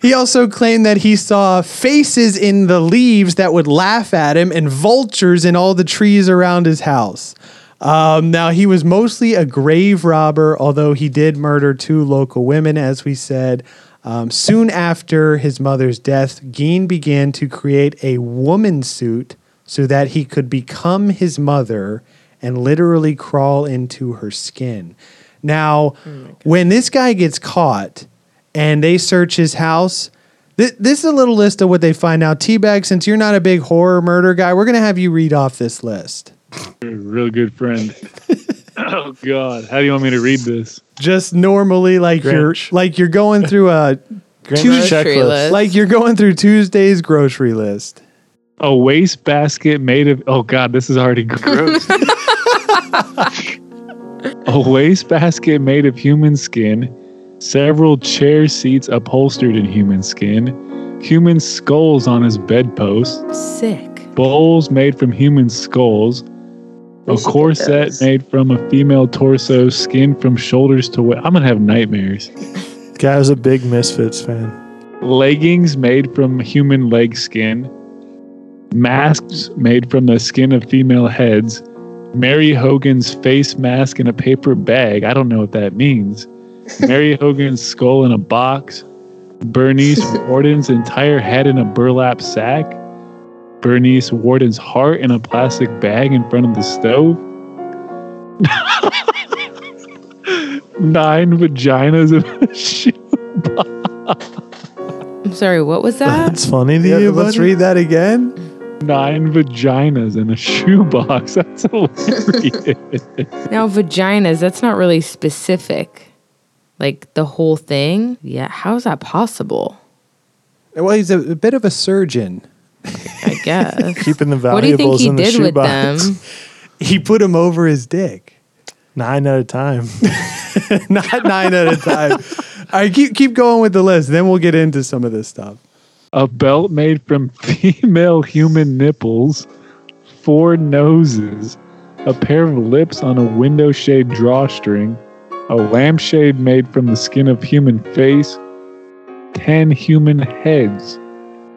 He also claimed that he saw faces in the leaves that would laugh at him and vultures in all the trees around his house. Um, now, he was mostly a grave robber, although he did murder two local women, as we said. Um, soon after his mother's death, Gein began to create a woman suit so that he could become his mother and literally crawl into her skin. Now, when this guy gets caught and they search his house, th- this is a little list of what they find out. Teabag, since you're not a big horror murder guy, we're going to have you read off this list. You're a real good friend. oh God, how do you want me to read this? Just normally, like Grinch. you're like you're going through a Grand Grocery checklist. list. Like you're going through Tuesday's grocery list. A waste basket made of oh god, this is already gross. a waste basket made of human skin, several chair seats upholstered in human skin, human skulls on his bedpost, Sick. bowls made from human skulls, We a corset made from a female torso, skin from shoulders to waist. I'm gonna have nightmares. Guy was a big Misfits fan. leggings made from human leg skin, masks made from the skin of female heads, Mary Hogan's face mask in a paper bag. I don't know what that means. Mary Hogan's skull in a box, Bernice Worden's entire head in a burlap sack, Bernice Worden's heart in a plastic bag in front of the stove. Nine vaginas in a shoe I'm sorry, what was that? That's funny to Yeah, you, let's buddy? read that again. nine vaginas in a shoebox. That's hilarious. now, vaginas, that's not really specific. Like the whole thing? Yeah, how is that possible? Well, he's a, a bit of a surgeon. I guess. Keeping the what do you think valuables he in the did with shoebox. them? He put him over his dick. Nine at a time. Not nine at a time. All right, keep keep going with the list. Then we'll get into some of this stuff. a belt made from female human nipples, four noses, a pair of lips on a window shade drawstring, a lampshade made from the skin of human face, ten human heads,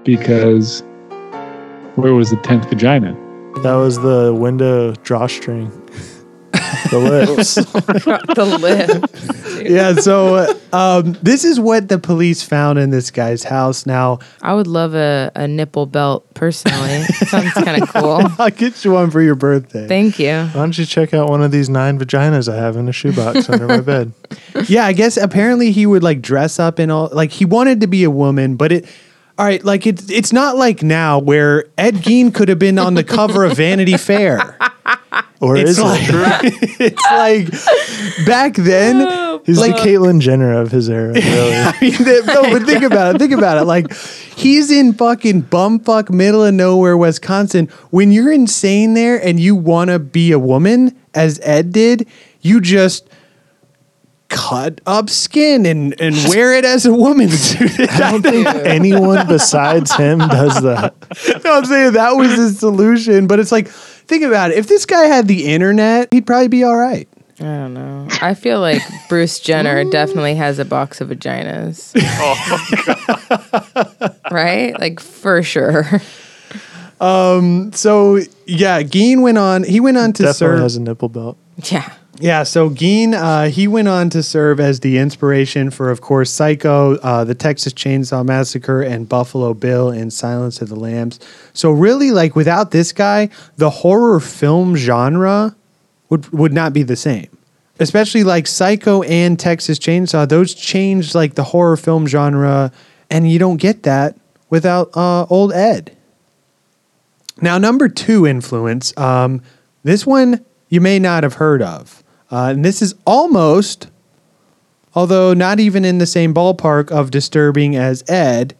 because where was the tenth vagina? That was the window drawstring. The lips. the lip. Yeah, so um, this is what the police found in this guy's house. Now, I would love a, a nipple belt personally. Sounds kind of cool. I'll get you one for your birthday. Thank you. Why don't you check out one of these nine vaginas I have in a shoebox under my bed? yeah, I guess apparently he would like dress up in all like he wanted to be a woman, but it all right, like it's it's not like now where Ed Gein could have been on the cover of Vanity Fair. Or It's is like it? it's like back then. Oh. He's like- the Caitlyn Jenner of his era, really. I mean, th- no, but think about it. Think about it. Like, he's in fucking bumfuck middle of nowhere, Wisconsin. When you're insane there and you want to be a woman, as Ed did, you just cut up skin and, and wear it as a woman. I don't think anyone besides him does that. no, I'm saying that was his solution. But it's like, think about it. If this guy had the internet, he'd probably be all right. I don't know. I feel like Bruce Jenner definitely has a box of vaginas. Oh, right? Like for sure. Um. So yeah, Gein went on. He went on to Definitely serve. has a nipple belt. Yeah. Yeah, so Gein, uh, he went on to serve as the inspiration for, of course, Psycho, uh, the Texas Chainsaw Massacre, and Buffalo Bill in Silence of the Lambs. So really, like without this guy, the horror film genre would would not be the same. Especially like Psycho and Texas Chainsaw, those changed like the horror film genre, and you don't get that without uh, old Ed. Now, number two influence. Um, this one you may not have heard of. Uh, and this is almost, although not even in the same ballpark of disturbing as Ed,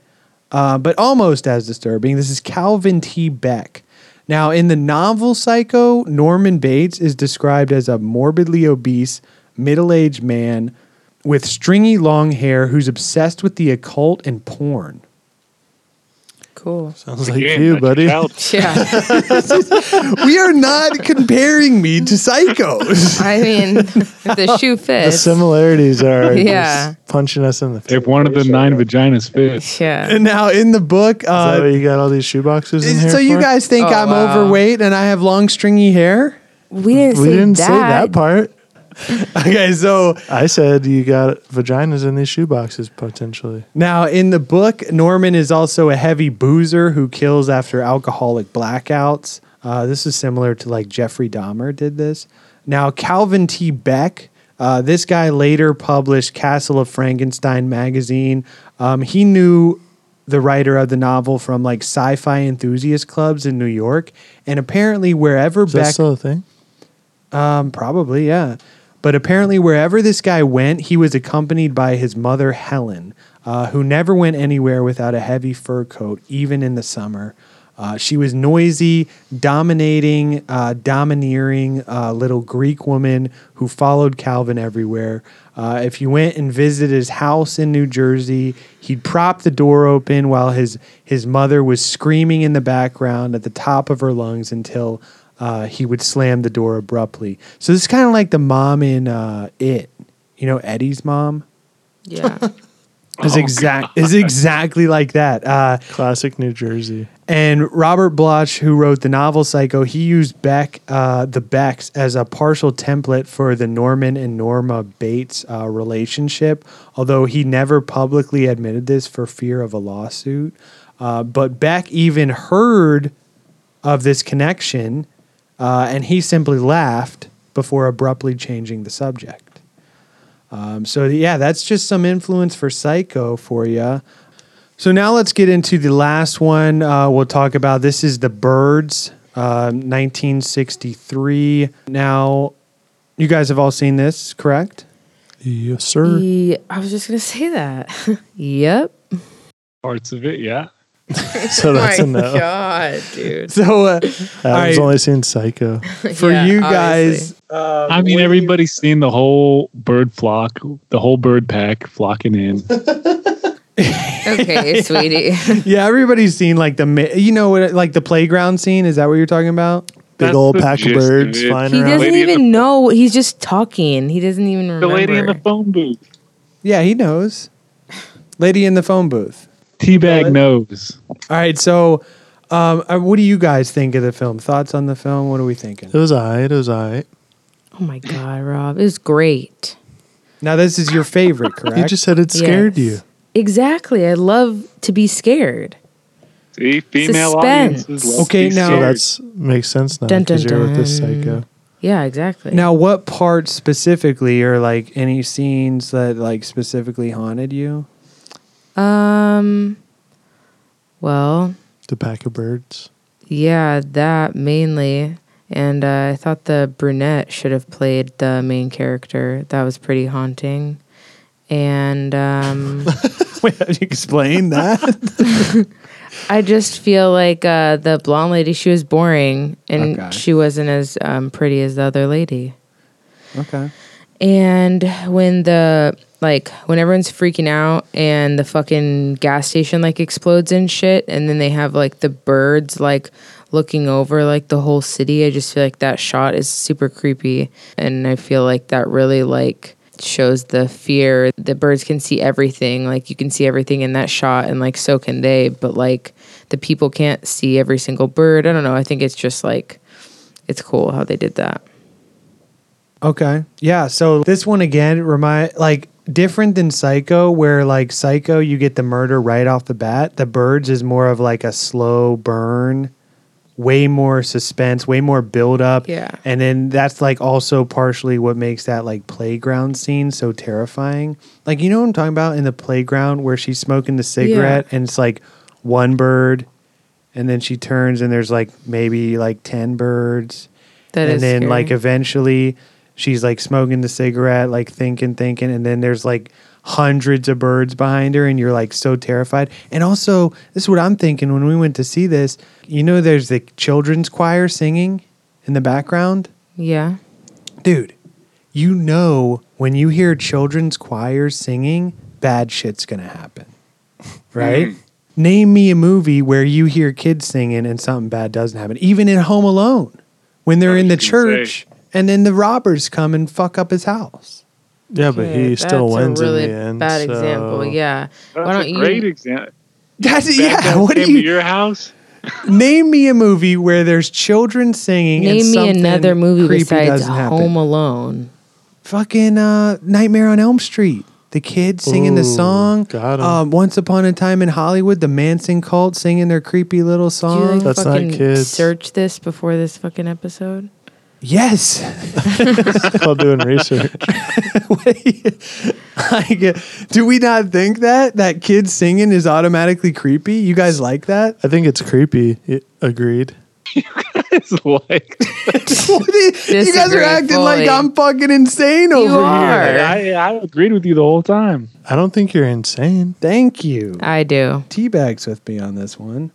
uh, but almost as disturbing. This is Calvin T. Beck. Now, in the novel Psycho, Norman Bates is described as a morbidly obese, middle aged man with stringy long hair who's obsessed with the occult and porn. Cool. Sounds like Again, you, buddy. Yeah. we are not comparing me to psychos. I mean, the shoe fits. The similarities are Yeah. just punching us in the face. If one of the nine vaginas fits, yeah. And now in the book, uh, what you got all these shoeboxes in here so you for? guys think Oh, I'm wow. overweight and I have long stringy hair? We didn't we say didn't that. say that part. Okay, so I said you got vaginas in these shoeboxes potentially. now in the book, Norman is also a heavy boozer who kills after alcoholic blackouts. Uh, this is similar to like Jeffrey Dahmer did this. Now Calvin T. Beck, uh, this guy later published Castle of Frankenstein magazine. Um, he knew the writer of the novel from like sci-fi enthusiast clubs in New York, and apparently wherever Is Beck still a thing? Um, probably, yeah. But apparently, wherever this guy went, he was accompanied by his mother, Helen. uh, who never went anywhere without a heavy fur coat, even in the summer. Uh, she was noisy, dominating, uh, domineering uh, little Greek woman who followed Calvin everywhere. Uh, if you went and visited his house in New Jersey, he'd prop the door open while his his mother was screaming in the background at the top of her lungs until uh, he would slam the door abruptly. So this is kind of like the mom in uh, It. You know Eddie's mom Yeah. is exact is exactly like that. Uh, Classic New Jersey. and Robert Bloch, who wrote the novel Psycho, he used Beck, uh, the Becks, as a partial template for the Norman and Norma Bates uh, relationship, although he never publicly admitted this for fear of a lawsuit. Uh, but Beck even heard of this connection, uh, and he simply laughed before abruptly changing the subject. Um, so, yeah, that's just some influence for Psycho for you. So now let's get into the last one uh, we'll talk about. This is The Birds, uh, 1963. Now, you guys have all seen this, correct? Yes, sir. Ye- I was just gonna say that. yep. Parts of it, yeah. So that's a Oh My no. God, dude. So, uh, I've right. only seen Psycho. for Yeah, you obviously. Guys, uh, I mean, what do you- everybody's seen the whole bird flock, the whole bird pack flocking in. Okay, sweetie. yeah, everybody's seen like the, you know, what, like the playground scene. Is that what you're talking about? Big That's old pack of birds it. flying he around. doesn't Lady the- even know. He's just talking. He doesn't even The lady in the phone booth. Yeah, he knows. Lady in the phone booth. Teabag knows. All right, so um, uh, what do you guys think of the film? Thoughts on the film? What are we thinking? It was alright. It was alright. Oh my God, Rob. It was great. Now, this is your favorite, correct? You just said it scared Yes. you. Exactly. I love to be scared. See, female Suspense. audiences. love Okay, to be now- So scared. that's makes sense now Dun, because dun, you're with this psycho. Yeah, exactly. Now, what parts specifically, or like any scenes that like specifically haunted you? Um. Well, The pack of birds. yeah, that mainly. And uh, I thought the brunette should have played the main character. That was pretty haunting. And um, Wait, how do you explain that? I just feel like uh, the blonde lady, she was boring and Okay. she wasn't as um, pretty as the other lady. okay. And when the like when everyone's freaking out and the fucking gas station like explodes and shit, and then they have like the birds like looking over like the whole city, I just feel like that shot is super creepy, and I feel like that really like shows the fear. The birds can see everything, like you can see everything in that shot, and like so can they, but like the people can't see every single bird. I don't know. I think it's just like it's cool how they did that. Okay. Yeah. So this one again remind like different than Psycho, where like Psycho you get the murder right off the bat. The Birds is more of like a slow burn, way more suspense, way more build up. Yeah. And then that's like also partially what makes that like playground scene so terrifying. Like you know what I'm talking about in the playground where she's smoking the cigarette and it's like one bird and then she turns and there's like maybe like 10 birds That and then scary. like eventually she's like smoking the cigarette like thinking thinking and then there's like hundreds of birds behind her and you're like so terrified. And also this is what i'm thinking when we went to see this you know there's the children's choir singing in the background? Yeah. dude you know when you hear children's choirs singing bad shit's gonna happen. Right? Name me a movie where you hear kids singing and something bad doesn't happen even in home alone when they're in the was gonna say. church and then the robbers come and fuck up his house Yeah, but he still that's wins a really in the end. Bad so- example. Yeah. That's Why don't a you? example. that's yeah what do you your house? name me a movie where there's children singing and Name me another movie creepy besides doesn't happen. Home Alone. fucking uh, Nightmare on Elm Street. The kids singing the song. got 'em. Um, Once upon a time in Hollywood, the Manson cult singing their creepy little Did you song. like That's not kids. search this before this fucking episode? Yes. It's called doing research. like, do we not think that that kid singing is automatically creepy? You guys like that? I think it's creepy. It, agreed. like you guys are acting like. I'm fucking insane over are. here. I, I agreed with you the whole time. I don't think you're insane. Thank you. I do. Teabags with me on this one.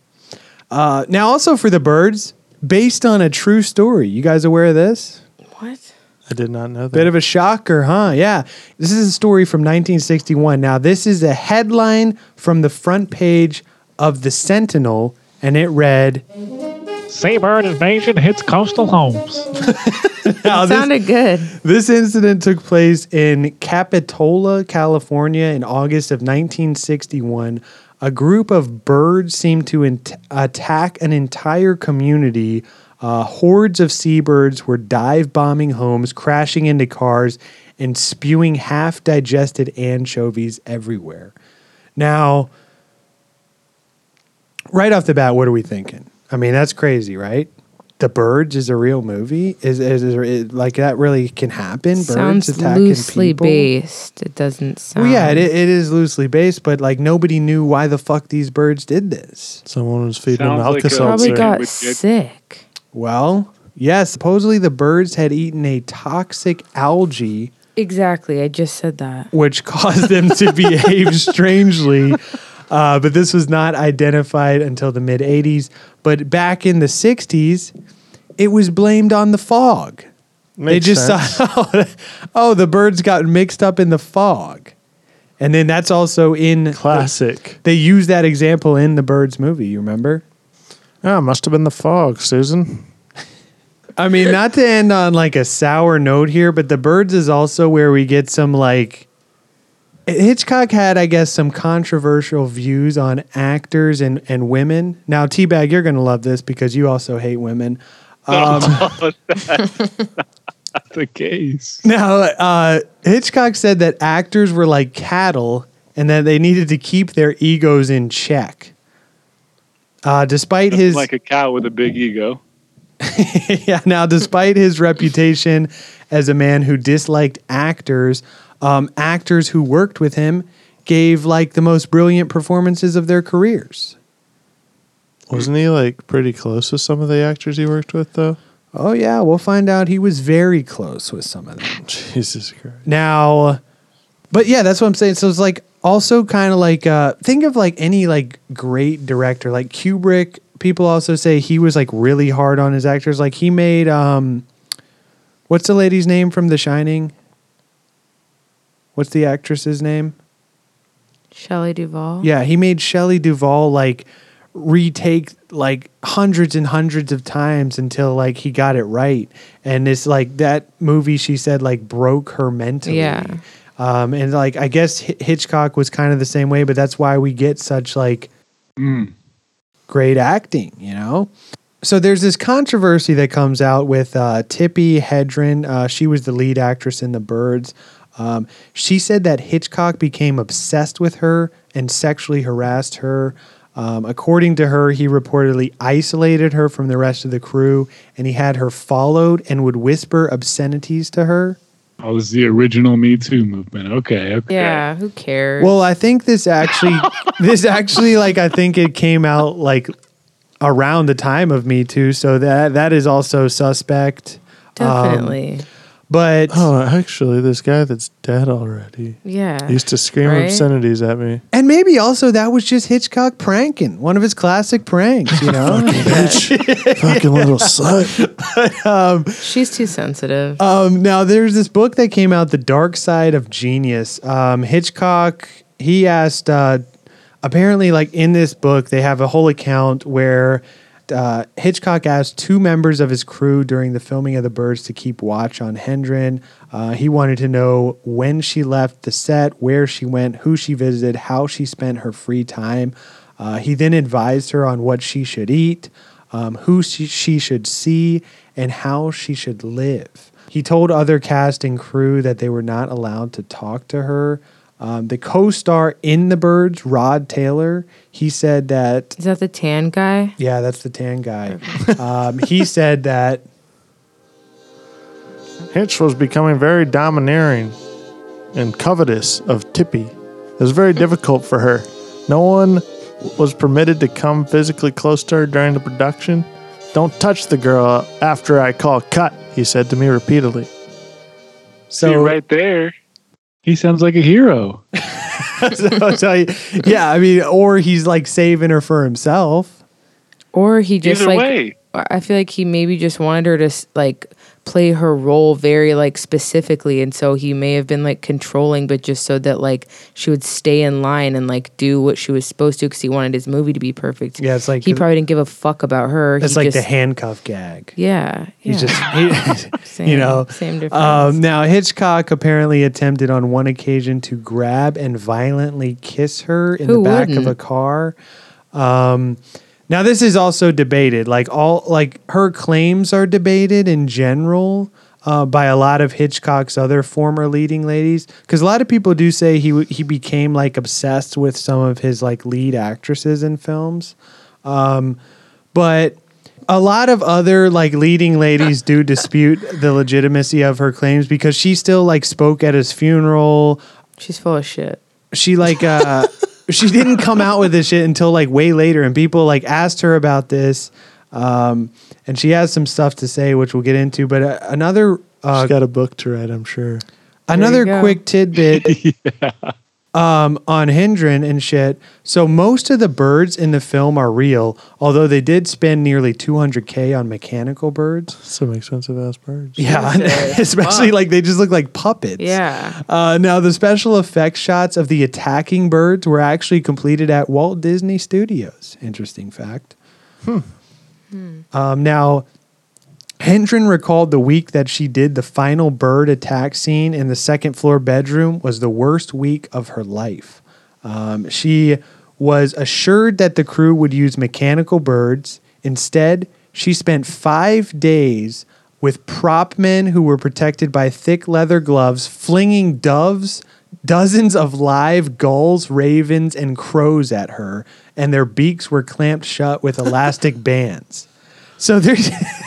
Uh, now, also for the birds, based on a true story. You guys aware of this? What? I did not know that. Bit of a shocker, huh? Yeah. This is a story from 1961. Now, this is a headline from the front page of the Sentinel, and it read, Seabird invasion hits coastal homes. Now, this- Sounded good. This incident took place in Capitola, California in August of 1961. A group of birds seemed to attack an entire community. Uh, hordes of seabirds were dive bombing homes, crashing into cars, and spewing half digested anchovies everywhere. Now, right off the bat, what are we thinking? I mean, that's crazy, right? The Birds is a real movie. Is is, is it, like that really can happen? Birds Sounds attacking loosely people. based. It doesn't sound. Well, yeah, it, it is loosely based, but like nobody knew why the fuck these birds did this. Someone was feeding them Sounds like a- Probably Alka-Seltzer. got Would get- sick. Well, yes, supposedly the birds had eaten a toxic algae, Exactly. I just said that. which caused them to behave strangely. Uh, but this was not identified until the mid 80s. But back in the 60s, it was blamed on the fog. they just sense. saw, oh, the birds got mixed up in the fog. And then that's also in Classic. They use that example in the Birds movie, you remember? Oh, must have been the fog, Susan. I mean, not to end on like a sour note here, but the Birds is also where we get some like Hitchcock had, I guess, some controversial views on actors and, and women. Now, Teabag, you're going to love this because you also hate women. Um, the case. now, uh, Hitchcock said that actors were like cattle and that they needed to keep their egos in check. Uh, despite his like a cow with a big ego. yeah. Now, despite his reputation as a man who disliked actors, um, actors who worked with him gave like the most brilliant performances of their careers. Wasn't he like pretty close with some of the actors he worked with, though? Oh yeah, we'll find out. He was very close with some of them. Jesus Christ. Now, but yeah, that's what I'm saying. So it's like also kind of like uh, think of like any like great director like Kubrick. People also say he was like really hard on his actors. Like he made um, what's the lady's name from The Shining? What's the actress's name? Shelley Duvall. Yeah, he made Shelley Duvall like retake like hundreds and hundreds of times until like he got it right. And it's like that movie she said like broke her mentally. Yeah. Um, and like I guess Hi- Hitchcock was kind of the same way, but that's why we get such like great acting, you know. So there's this controversy that comes out with uh, Tippi Hedren. Uh, she was the lead actress in The Birds. Um, she said that Hitchcock became obsessed with her and sexually harassed her. Um, according to her, he reportedly isolated her from the rest of the crew, and he had her followed and would whisper obscenities to her. Oh, this is the original Me Too movement. Okay, okay. Yeah. Who cares? Well, I think this actually, this actually, like, I think it came out like around the time of Me Too, so that that is also suspect. Definitely. But Oh, actually, this guy that's dead already yeah. used to scream Right? obscenities at me. and maybe also that was just Hitchcock pranking, one of his classic pranks, you know. Fucking little slut. She's too sensitive. Um, now there's this book that came out, The Dark Side of Genius. Um, Hitchcock, he asked, uh, apparently, like in this book, they have a whole account where uh, Hitchcock asked two members of his crew during the filming of The Birds to keep watch on Hendren. Uh, he wanted to know when she left the set, where she went, who she visited, how she spent her free time. Uh, he then advised her on what she should eat, um, who she, she should see, and how she should live. He told other cast and crew that they were not allowed to talk to her. Um, the co-star in The Birds, Rod Taylor, he said that Is that the tan guy? yeah, that's the tan guy. Um, he said that Hitch was becoming very domineering and covetous of Tippi. It was very difficult for her. No one was permitted to come physically close to her during the production. Don't touch the girl after I call cut, he said to me repeatedly. See So right there. He sounds like a hero. so, so, yeah, I mean, or he's like saving her for himself. Or he just Either like way. I feel like he maybe just wanted her to like play her role very like specifically and so he may have been like controlling but just so that like she would stay in line and like do what she was supposed to because he wanted his movie to be perfect. Yeah, it's like he probably didn't give a fuck about her. It's he like just, the handcuff gag. Yeah. He's just, he, Same- you know, same difference. Um, now Hitchcock apparently attempted on one occasion to grab and violently kiss her in Who the back of wouldn't? a car. Um, now this is also debated. Like all, like her claims are debated in general. Uh, by a lot of Hitchcock's other former leading ladies, because a lot of people do say he he became like obsessed with some of his like lead actresses in films. Um, but a lot of other like leading ladies do dispute the legitimacy of her claims because she still like spoke at his funeral. She's full of shit. She like uh she didn't come out with this shit until like way later and people like asked her about this um and she has some stuff to say which we'll get into but uh, another uh She's got a book to write, I'm sure. Another quick tidbit um, on Hendren and shit. So most of the birds in the film are real, although they did spend nearly 200k on mechanical birds. Some expensive ass birds. Yeah, especially like they just look like puppets. Yeah. Uh, now the special effects shots of the attacking birds were actually completed at Walt Disney Studios. Interesting fact. Um, now, Hendren recalled the week that she did the final bird attack scene in the second floor bedroom was the worst week of her life. Um, she was assured that the crew would use mechanical birds. Instead, she spent five days with prop men who were protected by thick leather gloves, flinging doves, dozens of live gulls, ravens, and crows at her, and their beaks were clamped shut with elastic bands. So there's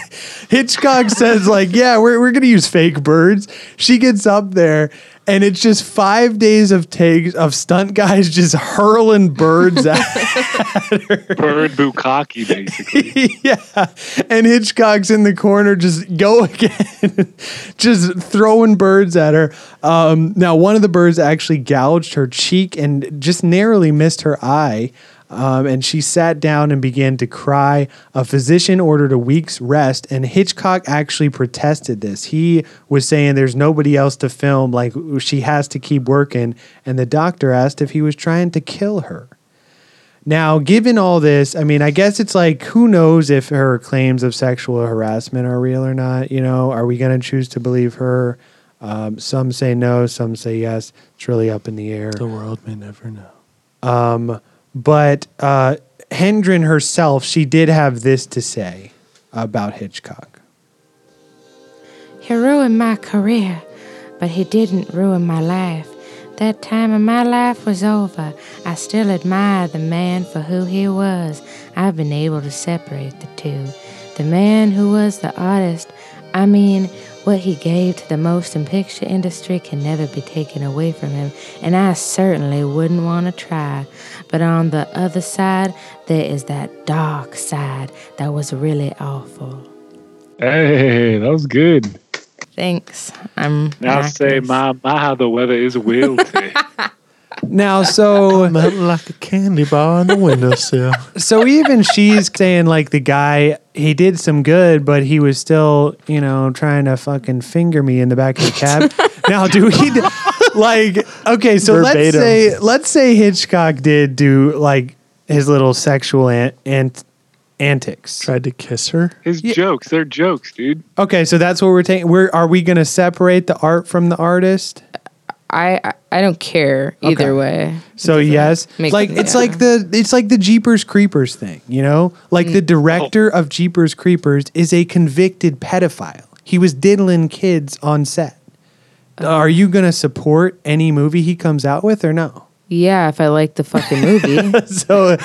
Hitchcock says like, yeah, we're we're gonna use fake birds. She gets up there, and it's just five days of takes of stunt guys just hurling birds at her. Bird bukkake, basically. yeah. And Hitchcock's in the corner, just go again, just throwing birds at her. Um, now, one of the birds actually gouged her cheek and just narrowly missed her eye. Um, and she sat down and began to cry. A physician ordered a week's rest, and Hitchcock actually protested this. He was saying there's nobody else to film, like she has to keep working. And the doctor asked if he was trying to kill her. Now, given all this, I mean, I guess it's like who knows if her claims of sexual harassment are real or not? You know, are we going to choose to believe her? Um, some say no, some say yes. It's really up in the air. The world may never know. Um, but uh, Hendren herself, she did have this to say about Hitchcock. He ruined my career, but he didn't ruin my life. That time of my life was over. I still admire the man for who he was. I've been able to separate the two. The man who was the artist, I mean, what he gave to the motion picture industry can never be taken away from him, and I certainly wouldn't want to try. But on the other side, there is that dark side that was really awful. Hey, that was good. Thanks. I'm Now say, my, my, how the weather is today. Now, so Melt like a candy bar on the windowsill. so even she's saying like the guy he did some good, but he was still you know trying to fucking finger me in the back of the cab. now, do we like okay? So let's Verbatim. say let's say Hitchcock did do like his little sexual ant, ant antics. Tried to kiss her. His jokes, they're jokes, dude. Okay, so that's what we're taking. We're are we going to separate the art from the artist? I I- don't care either Okay. way. So yes, like it's yeah. like the it's like the Jeepers Creepers thing, you know? Like Mm. the director of Jeepers Creepers is a convicted pedophile. He was diddling kids on set. Are you going to support any movie he comes out with or no? Yeah, if I like the fucking movie. So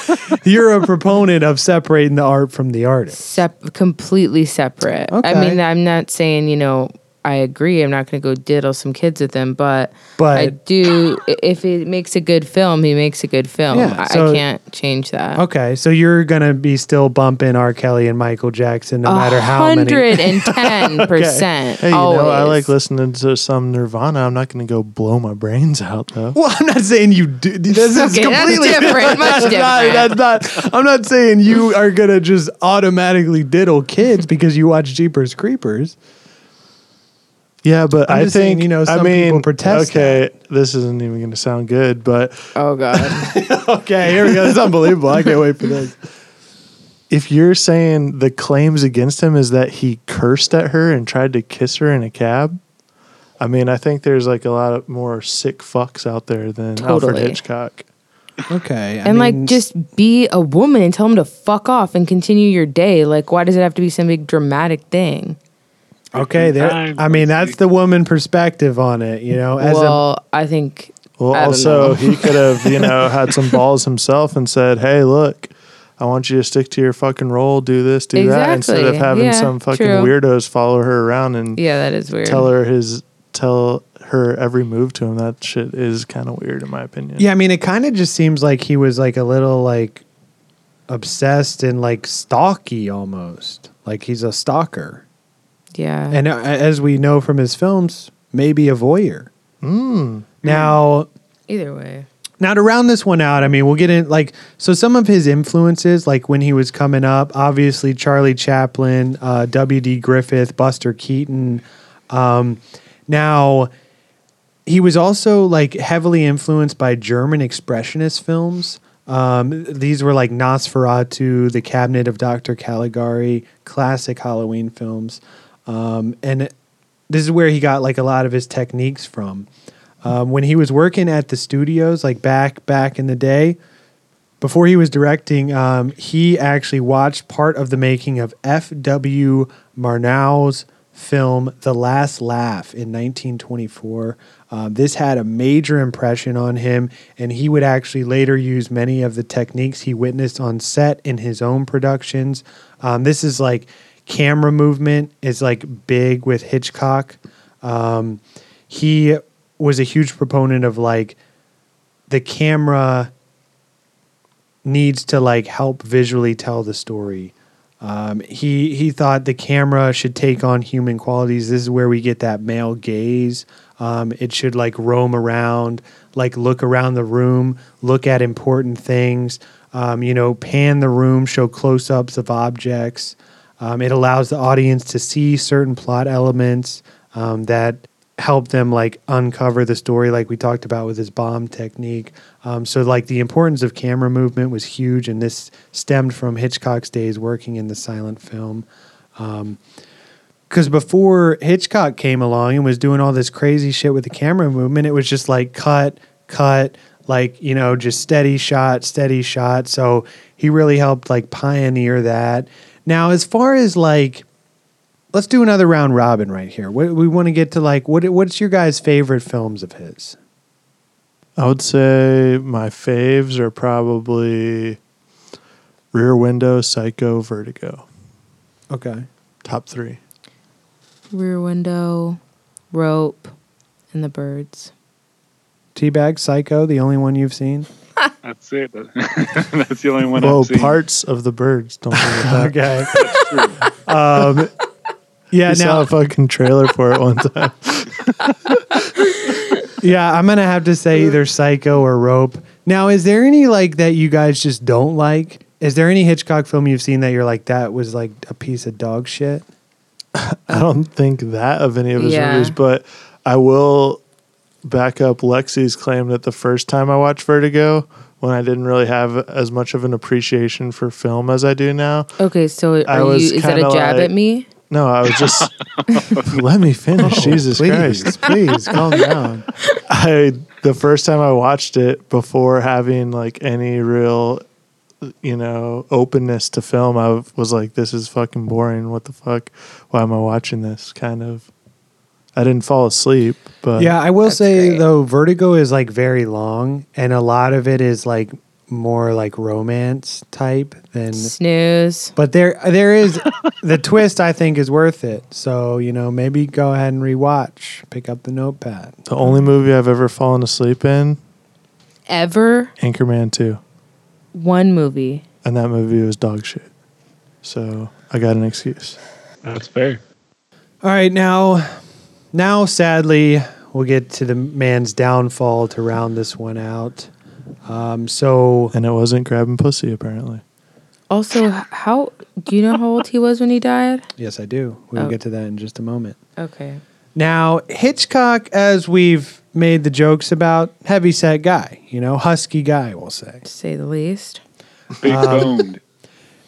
you're a proponent of separating the art from the artist. Sep- completely separate. Okay. I mean, I'm not saying, you know, I agree. I'm not going to go diddle some kids with him, but But- I do. If it makes a good film, he makes a good film. Yeah, I, so- I can't change that. Okay, so you're gonna be still bumping R. Kelly and Michael Jackson no matter how many. hundred and ten percent. Hey, you always. know, I like listening to some Nirvana. I'm not going to go blow my brains out though. Well, I'm not saying you do. This is Okay, that's completely different, much That's not- that's not. I'm not saying you are gonna just automatically diddle kids because you watch Jeepers Creepers. Yeah, but I'm I just saying, think you know, I mean, people protest Okay, this isn't even going to sound good, but Oh god. Okay, here we go. It's unbelievable. I can't wait for this. if you're saying the claims against him is that he cursed at her and tried to kiss her in a cab, I mean, I think there's like a lot of more sick fucks out there than Alfred Hitchcock. Okay, I and like just be a woman and tell him to fuck off and continue your day. Like why does it have to be some big dramatic thing? Okay. There. I mean, that's the woman perspective on it. You know, as well, I think Well, I also, he could have, you know, had some balls himself and said, hey, look, I want you to stick to your fucking role, do this, do that, instead of having Yeah, some fucking true. weirdos follow her around and yeah, that is weird. tell her his, tell her every move to him. That shit is kind of weird, in my opinion. Yeah, I mean, it kind of just seems like he was like a little like obsessed and like stalky almost. Like he's a stalker. Yeah. And uh, as we know from his films, maybe a voyeur. Mm. Now, Either way. now to round this one out, I mean, we'll get in like so some of his influences, like when he was coming up, obviously Charlie Chaplin, uh, W. D. Griffith, Buster Keaton. Um, now, he was also like heavily influenced by German expressionist films. Um, these were like Nosferatu, The Cabinet of Dr. Caligari, classic Halloween films. Um, and this is where he got like a lot of his techniques from. Um, when he was working at the studios, like back back in the day, before he was directing, um, he actually watched part of the making of F.W. Murnau's film The Last Laugh in 1924. Um, this had a major impression on him, and he would actually later use many of the techniques he witnessed on set in his own productions. Um, this is like camera movement is like big with Hitchcock. Um, he was a huge proponent of like the camera needs to like help visually tell the story. Um, he he thought the camera should take on human qualities. This is where we get that male gaze. Um, it should like roam around, like look around the room, look at important things. Um, you know, pan the room, show close ups of objects. Um, it allows the audience to see certain plot elements um, that help them like uncover the story, like we talked about with his bomb technique. Um, so, like the importance of camera movement was huge, and this stemmed from Hitchcock's days working in the silent film. Because before Hitchcock came along and was doing all this crazy shit with the camera movement, it was just like cut, cut, like you know, just steady shot, steady shot. So he really helped like pioneer that. Now, as far as like let's do another round robin right here. What, we want to get to like what what's your guys' favorite films of his? I would say my faves are probably Rear Window, Psycho, Vertigo. Okay. Top three. Rear window, rope, and the birds. Teabag, Psycho, the only one you've seen. That's it. That's the only one Well, I've seen. parts of the birds. Don't forget that. Okay. um, yeah. I saw Now, a fucking trailer for it one time. yeah, I'm gonna have to say either Psycho or Rope. Now, is there any like that you guys just don't like? Is there any Hitchcock film you've seen that you're like that was like a piece of dog shit? I don't think that of any of his Yeah. movies, but I will back up Lexi's claim that the first time I watched Vertigo, when I didn't really have as much of an appreciation for film as I do now. Okay, so I are was you? Is that a jab like- at me? No, I was just let me finish. Oh, Jesus please, Christ. please calm down. I the first time I watched it before having like any real you know openness to film I was like this is fucking boring what the fuck why am I watching this kind of I didn't fall asleep but Yeah, I will That's say great. though, Vertigo is like very long, and a lot of it is like more like romance type than Snooze. but there there is the twist I think is worth it. So, you know, maybe go ahead and rewatch. Pick up the notepad. The only movie I've ever fallen asleep in, Ever Anchorman 2. one movie. And that movie was dog shit. So I got an excuse. That's fair. All right, now now sadly we'll get to the man's downfall to round this one out. Um, so And it wasn't grabbing pussy, apparently. Also, how do you know how old he was when he died? yes, I do. We'll Oh. get to that in just a moment. Okay. Now, Hitchcock, as we've made the jokes about, heavy set guy, you know, husky guy, we'll say. To say the least. Big Um, boned.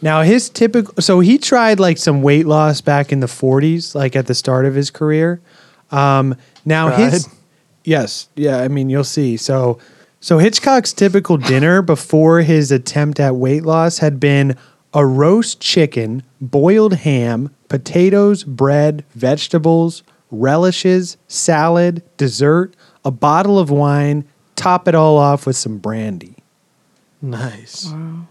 Now, his typical, so he tried like some weight loss back in the 40s, like at the start of his career. Um, now, his, yes, yeah, I mean, you'll see. So, so Hitchcock's typical dinner before his attempt at weight loss had been a roast chicken, boiled ham, potatoes, bread, vegetables, relishes, salad, dessert, a bottle of wine, top it all off with some brandy. Nice. Wow.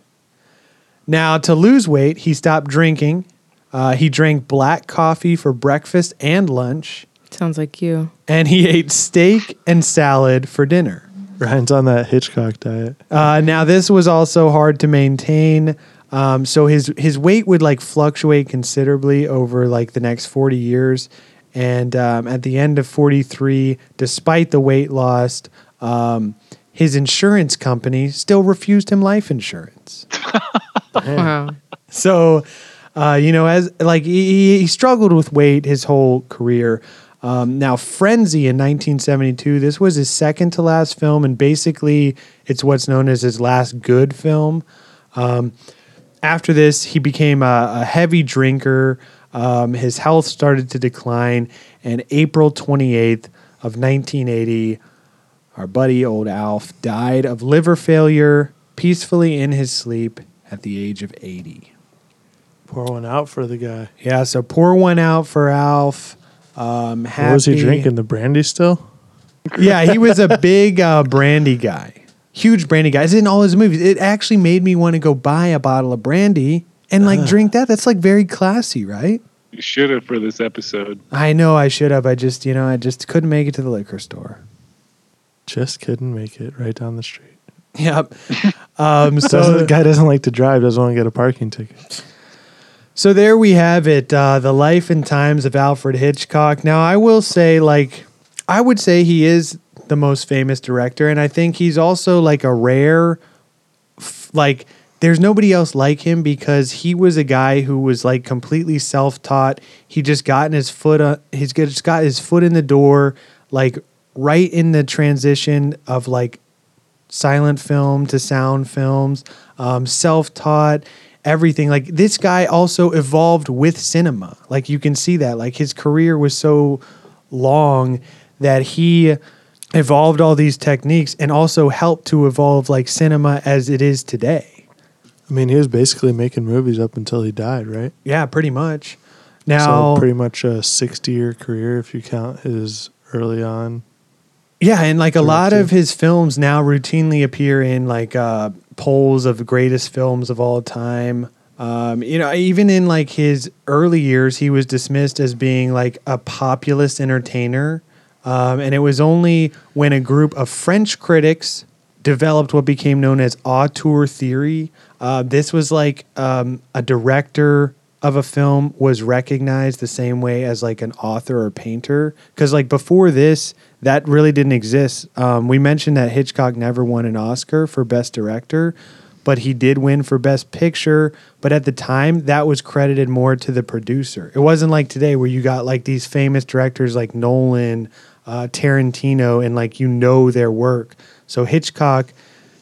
Now, to lose weight, he stopped drinking. Uh, he drank black coffee for breakfast and lunch, Sounds like you. and he ate steak and salad for dinner. Ryan's on that Hitchcock diet. Uh, now, this was also hard to maintain. Um, so his his weight would like fluctuate considerably over like the next forty years, and um, at the end of forty three, despite the weight loss, um, his insurance company still refused him life insurance. Wow. So, uh, you know, as like he, he struggled with weight his whole career. Um, now, Frenzy in 1972, this was his second to last film, and basically it's what's known as his last good film. Um, after this, he became a, a heavy drinker. Um, his health started to decline, and April 28th of 1980, our buddy old Alf died of liver failure peacefully in his sleep at the age of 80. Pour one out for the guy. Yeah, so pour one out for Alf. Um, What was he drinking? The brandy still? Yeah, he was a big uh, brandy guy, huge brandy guy. It's in all his movies. It actually made me want to go buy a bottle of brandy and like drink that. That's like very classy, right? You should have for this episode. I know I should have. I just, you know, I just couldn't make it to the liquor store. Just couldn't make it right down the street. Yep. Um, So so the guy doesn't like to drive, doesn't want to get a parking ticket. So there we have it, uh, the life and times of Alfred Hitchcock. Now, I will say, like, I would say he is the most famous director, and I think he's also like a rare, f- like, there's nobody else like him because he was a guy who was like completely self-taught. He just gotten his foot, uh, he's just got his foot in the door, like right in the transition of like silent film to sound films, um, self taught, everything. Like this guy also evolved with cinema. Like you can see that. Like his career was so long that he evolved all these techniques and also helped to evolve like cinema as it is today. I mean, he was basically making movies up until he died, right? Yeah, pretty much. Now, so pretty much a 60 year career if you count his early on. Yeah, and like a lot of his films now routinely appear in like uh, polls of greatest films of all time. Um, you know, even in like his early years, he was dismissed as being like a populist entertainer. Um, and it was only when a group of French critics developed what became known as auteur theory. Uh, this was like um, a director of a film was recognized the same way as like an author or painter. Because like before this, that really didn't exist. Um, we mentioned that Hitchcock never won an Oscar for Best Director, but he did win for Best Picture. But at the time, that was credited more to the producer. It wasn't like today where you got like these famous directors like Nolan, uh, Tarantino, and like you know their work. So Hitchcock,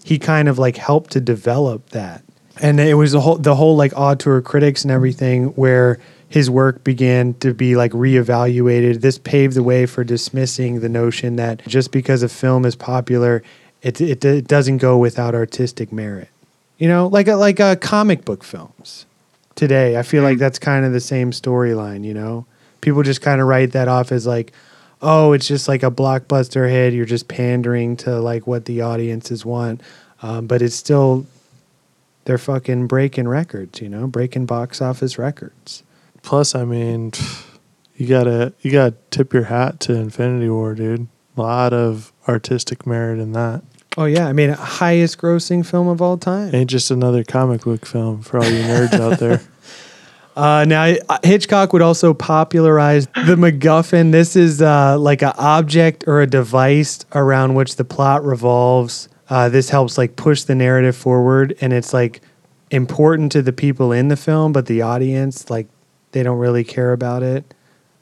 he kind of like helped to develop that. And it was the whole the whole like auteur critics and everything where his work began to be like reevaluated. This paved the way for dismissing the notion that just because a film is popular, it it, it doesn't go without artistic merit. You know, like a, like uh, comic book films today. I feel like that's kind of the same storyline. You know, people just kind of write that off as like, oh, it's just like a blockbuster hit. You're just pandering to like what the audiences want. um, but it's still they're fucking breaking records, you know, breaking box office records. Plus, I mean, you gotta you gotta tip your hat to Infinity War, dude. A lot of artistic merit in that. Oh yeah, I mean, highest grossing film of all time. Ain't just another comic book film for all you nerds out there. Uh, now Hitchcock would also popularize the MacGuffin. This is uh, like an object or a device around which the plot revolves. Uh, this helps like push the narrative forward, and it's like important to the people in the film, but the audience like they don't really care about it.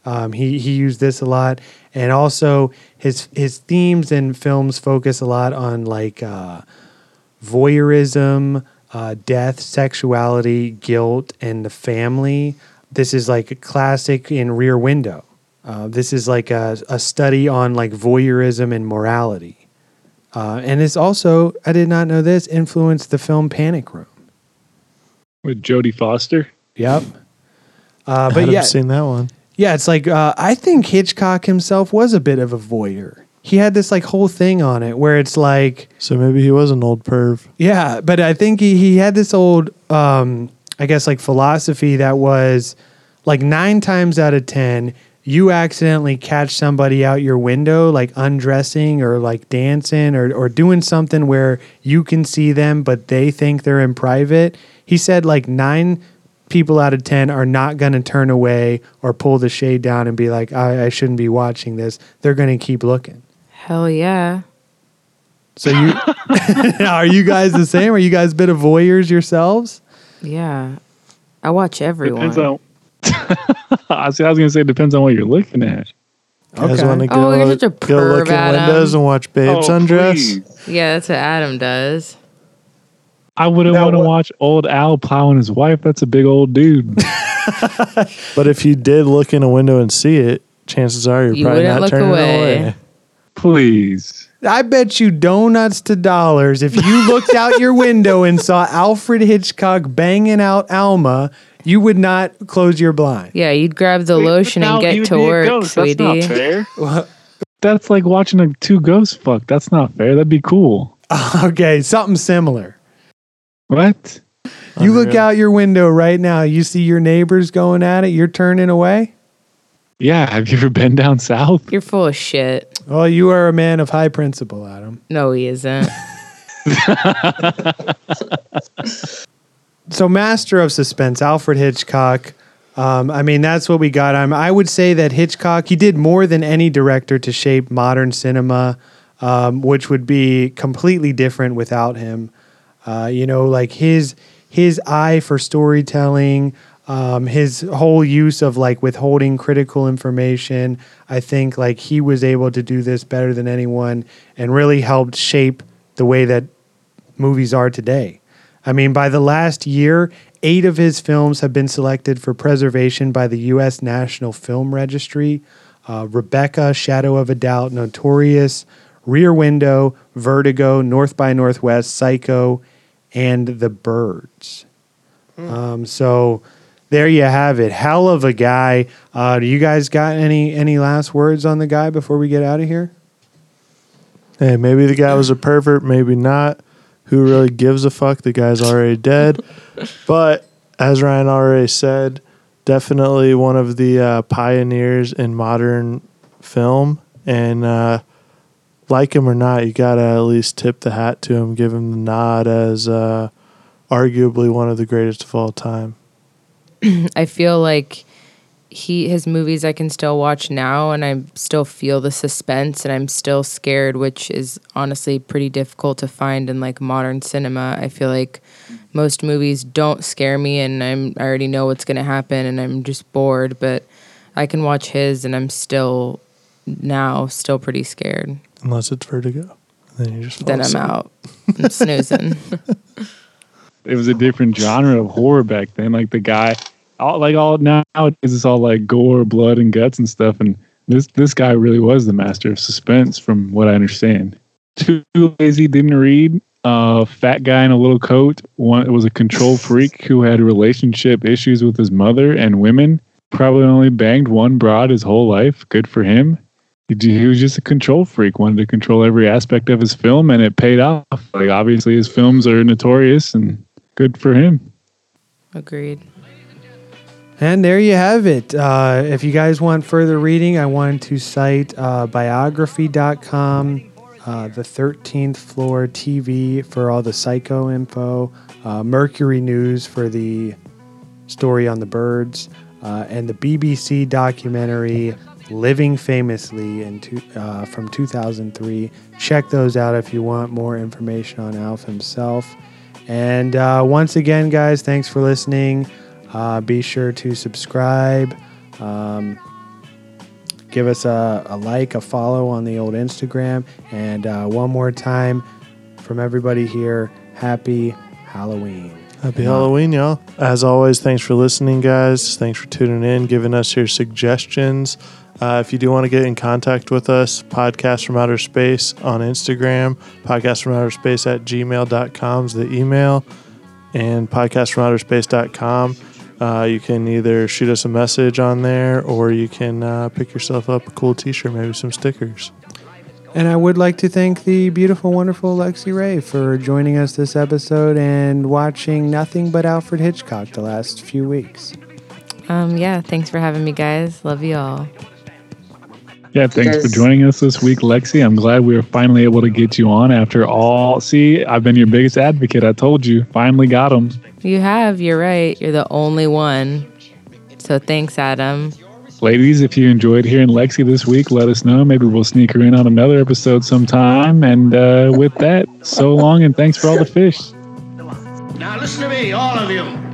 Um, he he used this a lot, and also his his themes in films focus a lot on like uh, voyeurism, uh, death, sexuality, guilt, and the family. This is like a classic in Rear Window. Uh, this is like a, a study on like voyeurism and morality. Uh, and it's also, I did not know this, influenced the film Panic Room. With Jodie Foster. Yep. Uh, but yeah, seen that one. yeah, it's like uh, I think Hitchcock himself was a bit of a voyeur. He had this like whole thing on it where it's like, So maybe he was an old perv. yeah, but I think he, he had this old, um, I guess, like philosophy that was like nine times out of 10, you accidentally catch somebody out your window, like undressing or like dancing or, or doing something where you can see them, but they think they're in private. He said like nine people out of 10 are not going to turn away or pull the shade down and be like, I, I shouldn't be watching this. They're going to keep looking. Hell yeah. So you are you guys the same? Are you guys a bit of voyeurs yourselves? Yeah. I watch everyone. Depends on. I was I was gonna say it depends on what you're looking at. You guys Okay. want to Oh, go, you're such a go look perv, in Adam. windows and watch babes Oh, undress? please. yeah, that's what Adam does. I wouldn't want to watch old Al plowing his wife. That's a big old dude. But if you did look in a window and see it, chances are you're You probably wouldn't not look turning away. away. Please. I bet you donuts to dollars if you looked out your window and saw Alfred Hitchcock banging out Alma, you would not close your blind. Yeah, you'd grab the lotion and get to work, sweetie. That's not fair. That's like watching a two ghosts fuck. That's not fair. That'd be cool. Okay, something similar. What? You look out your window right now, you see your neighbors going at it, you're turning away. Yeah. Have you ever been down south? You're full of shit. Well, you are a man of high principle, Adam. No, he isn't. so master of suspense alfred hitchcock um, i mean that's what we got um, i would say that hitchcock he did more than any director to shape modern cinema um, which would be completely different without him uh, you know like his his eye for storytelling um, his whole use of like withholding critical information i think like he was able to do this better than anyone and really helped shape the way that movies are today. I mean, by the last year, eight of his films have been selected for preservation by the U.S. National Film Registry. Uh, Rebecca, Shadow of a Doubt, Notorious, Rear Window, Vertigo, North by Northwest, Psycho, and The Birds. Um, so there you have it. Hell of a guy. Uh, do you guys got any any last words on the guy before we get out of here? Hey, maybe the guy was a pervert, maybe not. Who really gives a fuck? The guy's already dead. But as Ryan already said, definitely one of the uh, pioneers in modern film. And uh, like him or not, you got to at least tip the hat to him, give him the nod as uh, arguably one of the greatest of all time. I feel like he his movies I can still watch now and I still feel the suspense and I'm still scared, which is honestly pretty difficult to find in like modern cinema. I feel like most movies don't scare me and I'm I already know what's gonna happen and I'm just bored, but I can watch his and I'm still now still pretty scared. Unless it's Vertigo. Then you just Then I'm asleep. out. I'm snoozing. It was a different genre of horror back then. Like the guy, all like all nowadays it's all like gore, blood, and guts and stuff. And this this guy really was the master of suspense, from what I understand. Too lazy, didn't read. Uh, fat guy in a little coat. One was a control freak who had relationship issues with his mother and women. Probably only banged one broad his whole life. Good for him. He, he was just a control freak, wanted to control every aspect of his film, and it paid off. Like obviously, his films are notorious, and good for him. Agreed. And there you have it. Uh, if you guys want further reading, I want to cite uh, biography.com, uh, the 13th Floor TV for all the psycho info, uh, Mercury News for the story on the birds, uh, and the BBC documentary Living Famously in two, uh, from 2003. Check those out if you want more information on Alf himself. And uh, once again, guys, thanks for listening. Uh, be sure to subscribe. Um, give us a, a like, a follow on the old Instagram. And uh, one more time from everybody here, happy Halloween. Happy Halloween, y'all. As always, thanks for listening, guys. Thanks for tuning in, giving us your suggestions. Uh, if you do want to get in contact with us, Podcast from Outer Space on Instagram, Podcast from Outer Space at gmail.com is the email, and podcastfromouterspace.com. Uh, you can either shoot us a message on there or you can uh, pick yourself up a cool t shirt, maybe some stickers. And I would like to thank the beautiful, wonderful Lexi Ray for joining us this episode and watching nothing but Alfred Hitchcock the last few weeks. Um, yeah, thanks for having me, guys. Love you all. Yeah, thanks for joining us this week, Lexi. I'm glad we were finally able to get you on after all. See, I've been your biggest advocate. I told you, finally got him. You have, you're right. You're the only one. So thanks, Adam. Ladies, if you enjoyed hearing Lexi this week, let us know. Maybe we'll sneak her in on another episode sometime. And uh, with that, so long and thanks for all the fish. Now listen to me, all of you.